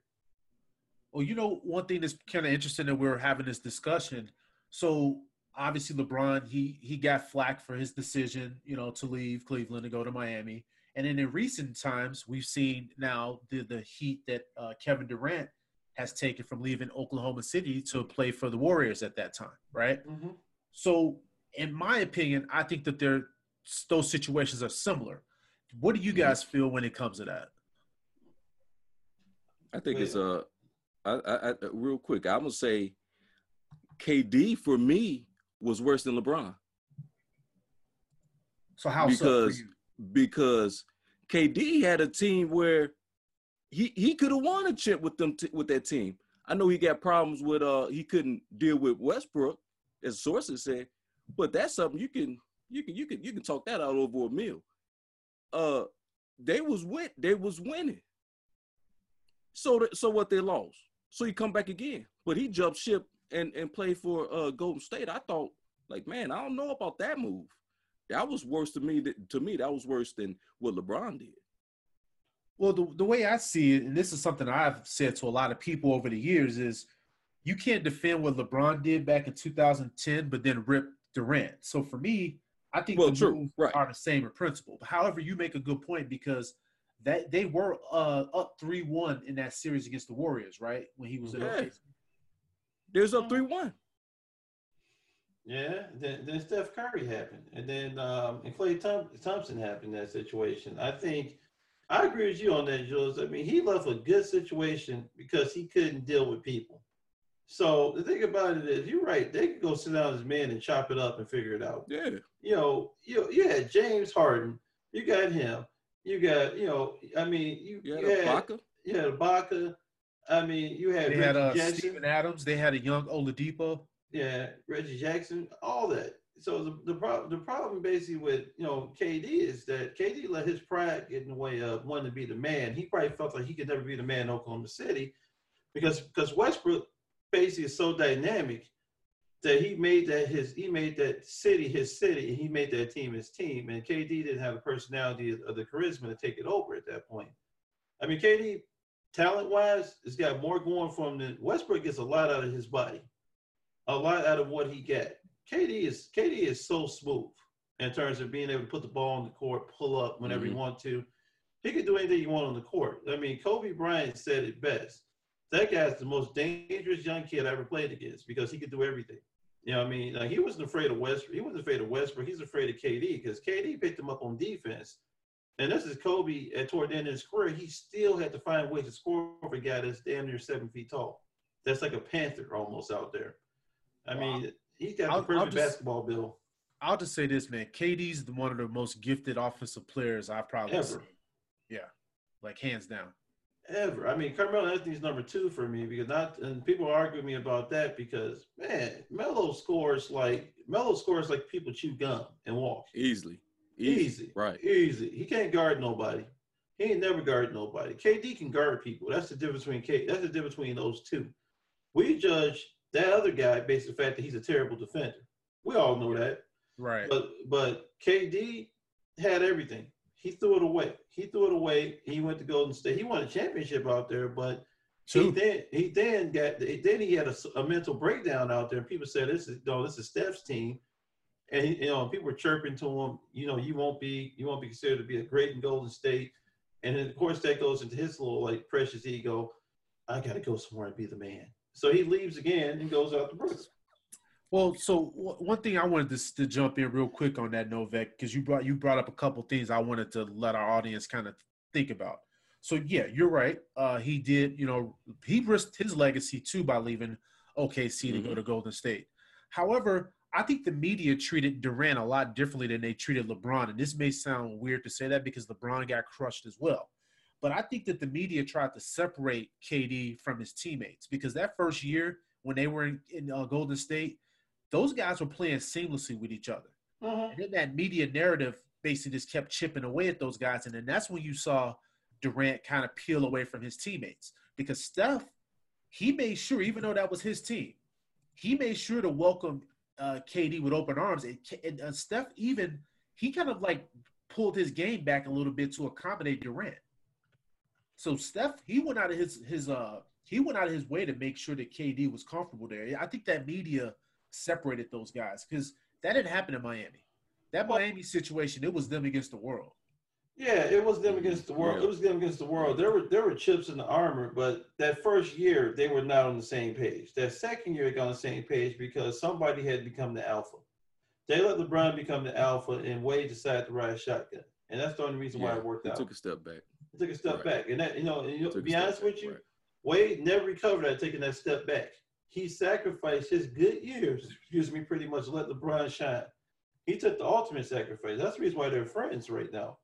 B: Well, you know, one thing that's kind of interesting that we're having this discussion. So obviously, LeBron he he got flack for his decision, you know, to leave Cleveland and go to Miami. And then in recent times, we've seen now the the heat that uh, Kevin Durant has taken from leaving Oklahoma City to play for the Warriors at that time, right? Mm-hmm. So, in my opinion, I think that they're those situations are similar. What do you mm-hmm. guys feel when it comes to that?
A: I think it's a, I, I, I, real quick. I'm gonna say, KD for me was worse than LeBron.
B: So how
A: because
B: so
A: because KD had a team where he he could have won a chip with them t- with that team. I know he got problems with uh he couldn't deal with Westbrook, as sources said, but that's something you can you can you can you can talk that out over a meal. Uh, they was win they was winning. So th- so what they lost. So he come back again, but he jumped ship and and played for uh Golden State. I thought like man, I don't know about that move. That was worse to me. To me, that was worse than what LeBron did.
B: Well, the, the way I see it, and this is something I've said to a lot of people over the years, is you can't defend what LeBron did back in 2010, but then rip Durant. So for me, I think well, the true. moves right. are the same in principle. However, you make a good point because that they were uh, up three one in that series against the Warriors, right? When he was in yeah.
A: There's up three one.
E: Yeah, then, then Steph Curry happened, and then um, and Klay Thom- Thompson happened in that situation. I think I agree with you on that, Jules. I mean, he left a good situation because he couldn't deal with people. So the thing about it is, you're right. They could go sit down as men and chop it up and figure it out.
A: Yeah.
E: You know, you you had James Harden. You got him. You got you know. I mean, you,
A: you had, you had Ibaka.
E: You had Ibaka. I mean, you had
B: they
E: Reggie
B: had uh,
E: Jackson.
B: Steven Adams. They had a young Oladipo.
E: Yeah, Reggie Jackson. All that. So the the problem the problem basically with you know KD is that KD let his pride get in the way of wanting to be the man. He probably felt like he could never be the man in Oklahoma City because because Westbrook basically is so dynamic that he made that his he made that city his city and he made that team his team and KD didn't have the personality of the charisma to take it over at that point. I mean KD talent wise has got more going for him than Westbrook gets a lot out of his body, a lot out of what he get. KD is KD is so smooth in terms of being able to put the ball on the court, pull up whenever mm-hmm. you want to. He could do anything you want on the court. I mean, Kobe Bryant said it best. That guy's the most dangerous young kid I ever played against because he could do everything. You know what I mean? Like he wasn't afraid of Westbrook. He wasn't afraid of Westbrook. He's afraid of KD because KD picked him up on defense. And this is Kobe at toward the end of his career. He still had to find ways to score for a guy that's damn near seven feet tall. That's like a panther almost out there. I mean, he's got
B: I'll-
E: the perfect
B: just-
E: basketball bill
B: I'll just say this, man. KD's one of the most gifted offensive players I've probably
E: ever.
B: seen. Yeah, like hands down.
E: Ever. I mean, Carmelo Anthony's number two for me because not, and people argue with me about that because man, Melo scores like Melo scores like people chew gum and walk.
A: Easily.
E: Easy,
A: Right.
E: Easy. He can't guard nobody. He ain't never guarded nobody. KD can guard people. That's the difference between K. That's the difference between those two. We judge that other guy based on the fact that he's a terrible defender. We all know that.
B: Right.
E: But but KD had everything. He threw it away. He threw it away. He went to Golden State. He won a championship out there, but he then he then got then he had a, a mental breakdown out there. People said this is no, this is Steph's team, and he- you know people were chirping to him. You know you won't be you won't be considered to be a great in Golden State, and then of course that goes into his little like precious ego. I got to go somewhere and be the man. So he leaves again and goes out to Brooklyn.
B: Well, so w- one thing I wanted to, to jump in real quick on that Novak because you brought you brought up a couple things I wanted to let our audience kind of think about. So yeah, you're right. Uh, he did, you know, he risked his legacy too by leaving OKC to go
A: Mhm.
B: to Golden State. However, I think the media treated Durant a lot differently than they treated LeBron, and this may sound weird to say that because LeBron got crushed as well. But I think that the media tried to separate KD from his teammates because that first year when they were in, in uh, Golden State, those guys were playing seamlessly with each other.
E: Mhm.
B: And then that media narrative basically just kept chipping away at those guys. And then that's when you saw Durant kind of peel away from his teammates because Steph, he made sure, even though that was his team, he made sure to welcome uh, KD with open arms. And, and uh, Steph, even, he kind of like pulled his game back a little bit to accommodate Durant. So Steph, he went out of his his uh he went out of his way to make sure that KD was comfortable there. I think that media separated those guys because that didn't happen in Miami. That Miami situation, it was them against the world.
E: Yeah, it was them against the world.
A: Yeah.
E: It was them against the world. There were there were chips in the armor, but that first year they were not on the same page. That second year they got on the same page because somebody had become the alpha. They let LeBron become the alpha, and Wade decided to ride shotgun, and that's the only reason why it worked
A: he
E: out.
A: took a step back.
E: He took a step
A: Right.
E: back, and that you know, and you know, to be honest
A: back,
E: with you,
A: right.
E: Wade never recovered at taking that step back. He sacrificed his good years, excuse me, pretty much let LeBron shine. He took the ultimate sacrifice. That's the reason why they're friends right now.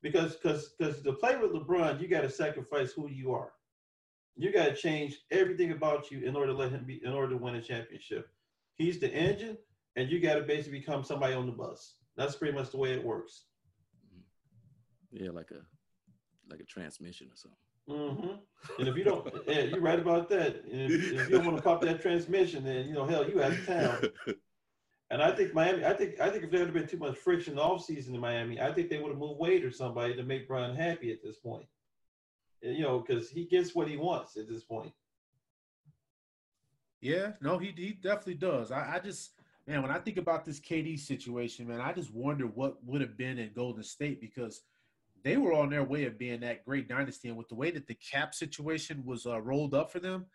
E: Because because because to play with LeBron, you got to sacrifice who you are. You got to change everything about you in order to let him be in order to win a championship. He's the engine, and you got to basically become somebody on the bus. That's pretty much the way it works.
A: Yeah, like a like a transmission or something.
E: Hmm And if you don't, yeah, you're right about that. And if, if you don't want to pop that transmission, then you know, hell, you out of town. And I think Miami, I think, I think if there had been too much friction off season in Miami, I think they would have moved Wade or somebody to make Brian happy at this point. And, you know, because he gets what he wants at this point.
B: Yeah, no, he he definitely does. I, I just man, when I think about this KD situation, man, I just wonder what would have been in Golden State because they were on their way of being that great dynasty, and with the way that the cap situation was uh, rolled up for them,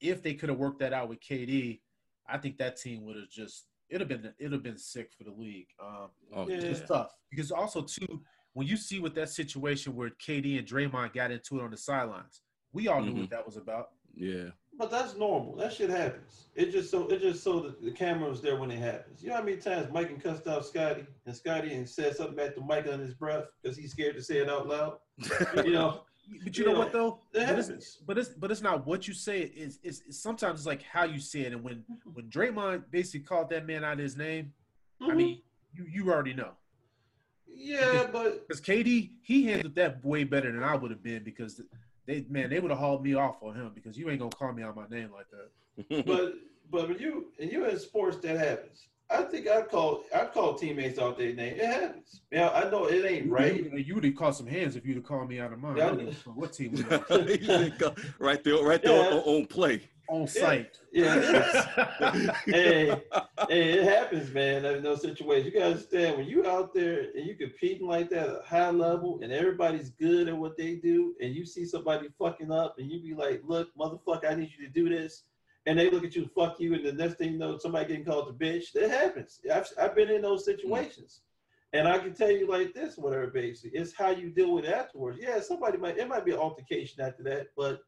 B: if they could have worked that out with KD, I think that team would have just it'd have been it'd have been sick for the league. Um,
A: Oh,
E: Yeah.
B: it's tough because also too when you see with that situation where KD and Draymond got into it on the sidelines, we all knew
A: Mhm.
B: what that was about.
A: yeah.
E: But that's normal. That shit happens. It just so it just so that the camera was there when it happens. You know how many times Mike and cussed out Scottie and Scottie and said something back to Mike on his breath because he's scared to say it out loud. You know,
B: But you
E: You
B: know
E: know,
B: what though?
E: it
B: But it's,
E: happens.
B: but it's but it's not what you say. It's, it's, it's sometimes it's like how you say it. And when when Draymond basically called that man out his name, I
E: Mhm.
B: mean, you you already know
E: yeah, but
B: because KD he handled that way better than I would have been because they man they would have hauled me off on him because you ain't gonna call me out my name like that.
E: but but when you and you in sports that happens. I think I'd call I'd call teammates out their name. It happens. Yeah, I know it ain't right.
B: You, you would have caught some hands if you'd have called me out of mine.
E: Yeah, I
B: I don't
E: know.
B: give a fuck what team we on.
A: He said, "Go- right there, right there
E: Yeah.
A: on, on play.
B: On site.
E: Yeah. hey, hey, it happens, man. In those situations, you gotta understand when you out there and you competing like that at a high level, and everybody's good at what they do, and you see somebody fucking up, and you be like, "Look, motherfucker, I need you to do this," and they look at you, fuck you, and the next thing you know, somebody getting called a bitch. That happens. I've I've been in those situations. And I can tell you like this, whatever basically, it's how you deal with it afterwards. Yeah, somebody might it might be an altercation after that, but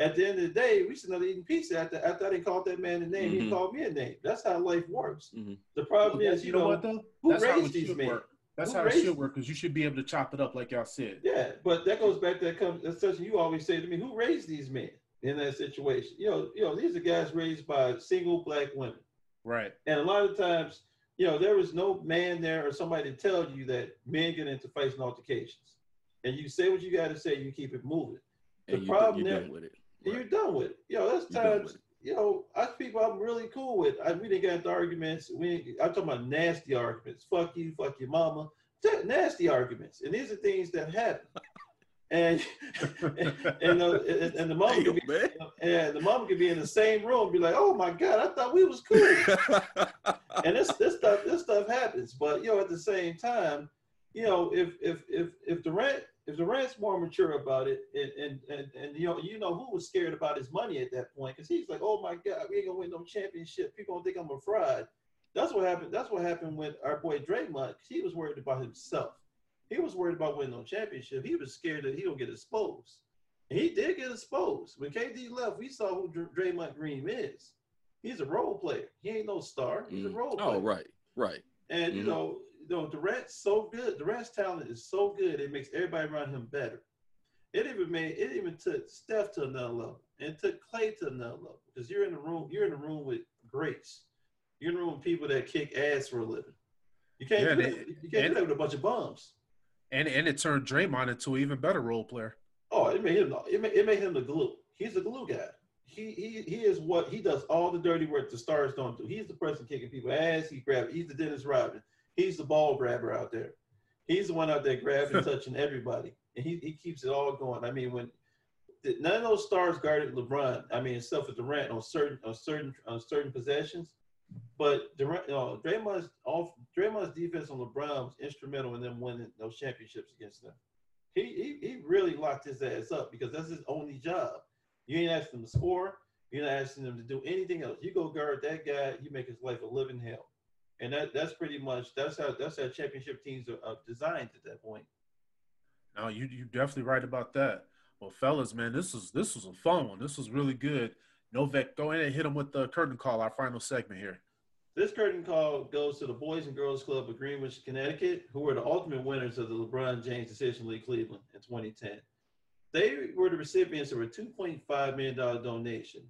E: at the end of the day, we should not eating pizza after after I didn't call that man a name,
A: Mhm.
E: he called me a name. That's how life works.
A: Mhm.
E: The problem is,
B: you know, what though?
E: who
B: That's
E: raised
B: it
E: these men?
B: work. That's
E: Who
B: how it should work because you should be able to chop it up like y'all said.
E: Yeah, but that goes back to that comes that's something you always say to me, who raised these men in that situation? You know, you know, these are guys raised by single black women.
B: Right.
E: And a lot of times, you know, there was no man there or somebody to tell you that men get into fights and altercations. And you say what you got to say, you keep it moving. The
A: And you,
E: problem
A: you're
E: there-
A: done with it.
E: And
A: Right.
E: you're done with it. You know, there's times, you know, us people I'm really cool with. I, we didn't get into arguments. We I'm talking about nasty arguments. Fuck you, fuck your mama. Nasty arguments. And these are things that happen. And and, uh, and, and the mama
A: Damn,
E: could be
A: man.
E: and the mama could be in the same room and be like, oh my God, I thought we was cool. and this this stuff this stuff happens. But you know, at the same time, you know, if if if if Durant if Durant's more mature about it, and and and, and you know you know who was scared about his money at that point because he's like, oh my God, we ain't gonna win no championship. People gonna think I'm a fraud. That's what happened. That's what happened with our boy Draymond. He was worried about himself. He was worried about winning no championship. He was scared that he don't get exposed. And he did get exposed. When KD left, we saw who Dr- Draymond Green is. He's a role player. He ain't no star. He's a
A: Mm.
E: role player.
A: Oh, right, right.
E: And you
A: Mhm.
E: know, know, Durant's so good. Durant's talent is so good. It makes everybody around him better. It even made it even took Steph to another level, and took Klay to another level. Because you're in the room, you're in the room with greats. You're in the room with people that kick ass for a living. You can't
B: Yeah,
E: do that.
B: it-
E: You can't
B: and-
E: do that with a bunch of bums.
B: And and it turned Draymond into an even better role player.
E: Oh, it made him. It made, it made him the glue. He's the glue guy. He he he is what he does all the dirty work the stars don't do. He's the person kicking people ass. He grab. He's the Dennis Rodman. He's the ball grabber out there. He's the one out there grabbing, touching everybody, and he, he keeps it all going. I mean, when none of those stars guarded LeBron. I mean, except for Durant on certain on certain on certain possessions. But Durant, you know, Draymond's off Draymond's defense on LeBron was instrumental in them winning those championships against them. He, he he really locked his ass up because that's his only job. You ain't asking him to score. You're not asking him to do anything else. You go guard that guy, you make his life a living hell. And that that's pretty much that's how that's how championship teams are, are designed at that point.
B: No, you you definitely right about that. Well, fellas, man, this was this was a fun one. This was really good. Novak, go in and hit him with the curtain call, our final segment here.
E: This curtain call goes to the Boys and Girls Club of Greenwich, Connecticut, who were the ultimate winners of the LeBron James Decision League Cleveland in 2010. They were the recipients of a $2.5 million donation.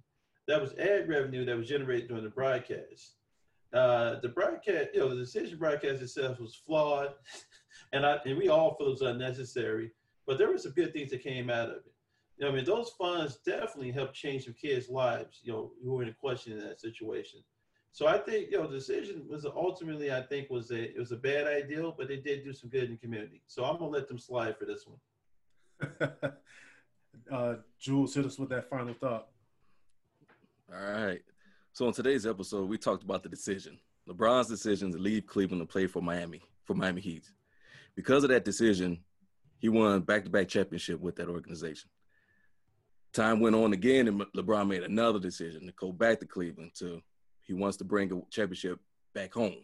E: That was ad revenue that was generated during the broadcast. Uh, the broadcast, you know, the decision broadcast itself was flawed, and I and we all feel it was unnecessary. But there were some good things that came out of it. You know, I mean, those funds definitely helped change some kids' lives. You know, who were in a question in that situation. So I think you know the decision was ultimately I think was a it was a bad idea, but it did do some good in the community. So I'm gonna let them slide for this one.
B: uh, Jules, hit us with that final thought.
A: All right. So in today's episode, we talked about the decision, LeBron's decision to leave Cleveland to play for Miami, for Miami Heat. Because of that decision, he won back-to-back championship with that organization. Time went on again, and LeBron made another decision to go back to Cleveland. To he wants to bring a championship back home,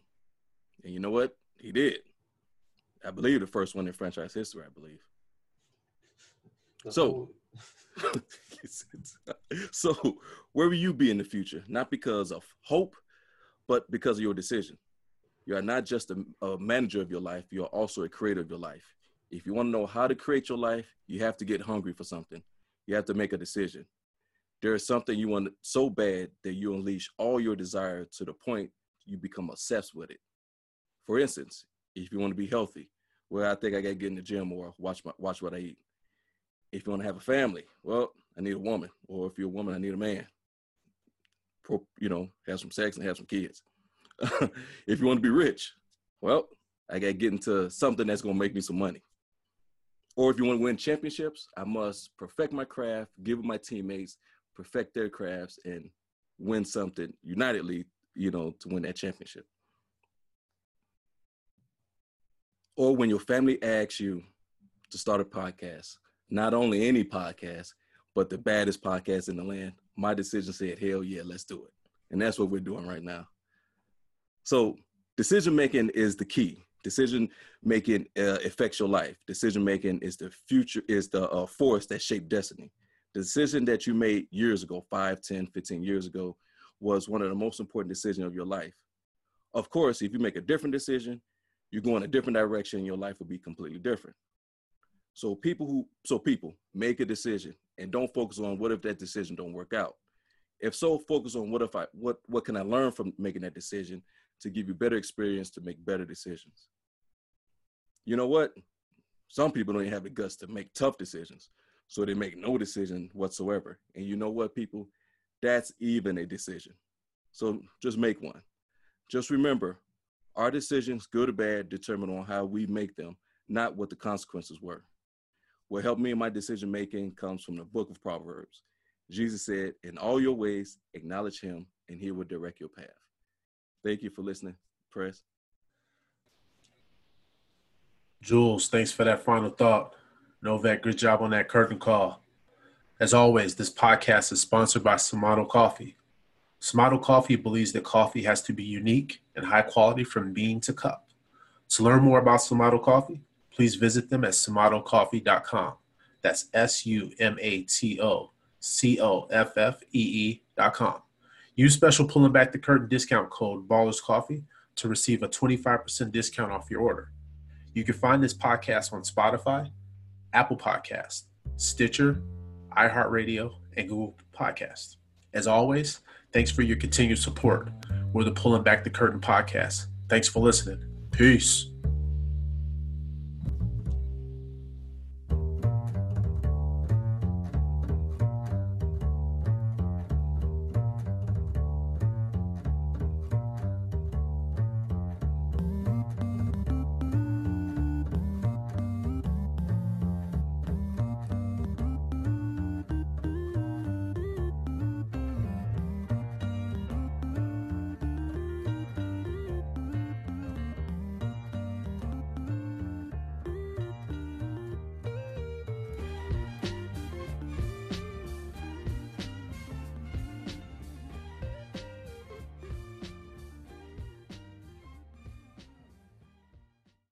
A: and you know what? He did. I believe the first one in franchise history. I believe. So- so where will you be in the future? Not because of hope but because of your decision. You are not just a, a, manager of your life you're also a creator of your life. If you want to know how to create your life you have to get hungry for something. You have to make a decision. There is something you want so bad that you unleash all your desire to the point you become obsessed with it. For instance if you want to be healthy well i think i got to get in the gym or watch my watch what i eat. If you want to have a family, well, I need a woman. Or if you're a woman, I need a man. You know, have some sex and have some kids. if you want to be rich, well, I got to get into something that's going to make me some money. Or if you want to win championships, I must perfect my craft, give my teammates, perfect their crafts, and win something unitedly you know, to win that championship. Or when your family asks you to start a podcast, not only any podcast, but the baddest podcast in the land, my decision said, hell yeah, let's do it. And that's what we're doing right now. So decision making is the key. Decision making uh, affects your life. Decision making is the future, is the uh, force that shaped destiny. The decision that you made years ago, 5, 10, 15 years ago, was one of the most important decisions of your life. Of course, if you make a different decision, you go in a different direction, your life will be completely different. So people who so people make a decision and don't focus on what if that decision don't work out. If so, focus on what if I what what can I learn from making that decision to give you better experience to make better decisions. You know what? Some people don't even have the guts to make tough decisions. So they make no decision whatsoever. And you know what, people? That's even a decision. So just make one. Just remember, our decisions, good or bad, determine on how we make them, not what the consequences were. What helped me in my decision making comes from the book of Proverbs. Jesus said, In all your ways, acknowledge him, and he will direct your path. Thank you for listening. Press.
B: Jules, thanks for that final thought. Novak, good job on that curtain call. As always, this podcast is sponsored by Sumato Coffee. Sumato Coffee believes that coffee has to be unique and high quality from bean to cup. To learn more about Sumato Coffee, please visit them at sumatocoffee.com. That's S U M A T O C O F F E E.com. Use special pulling back the curtain discount code Ballers Coffee to receive a 25% discount off your order. You can find this podcast on Spotify, Apple Podcast, Stitcher, iHeartRadio, and Google Podcast. As always, thanks for your continued support. We're the Pulling Back the Curtain podcast. Thanks for listening. Peace.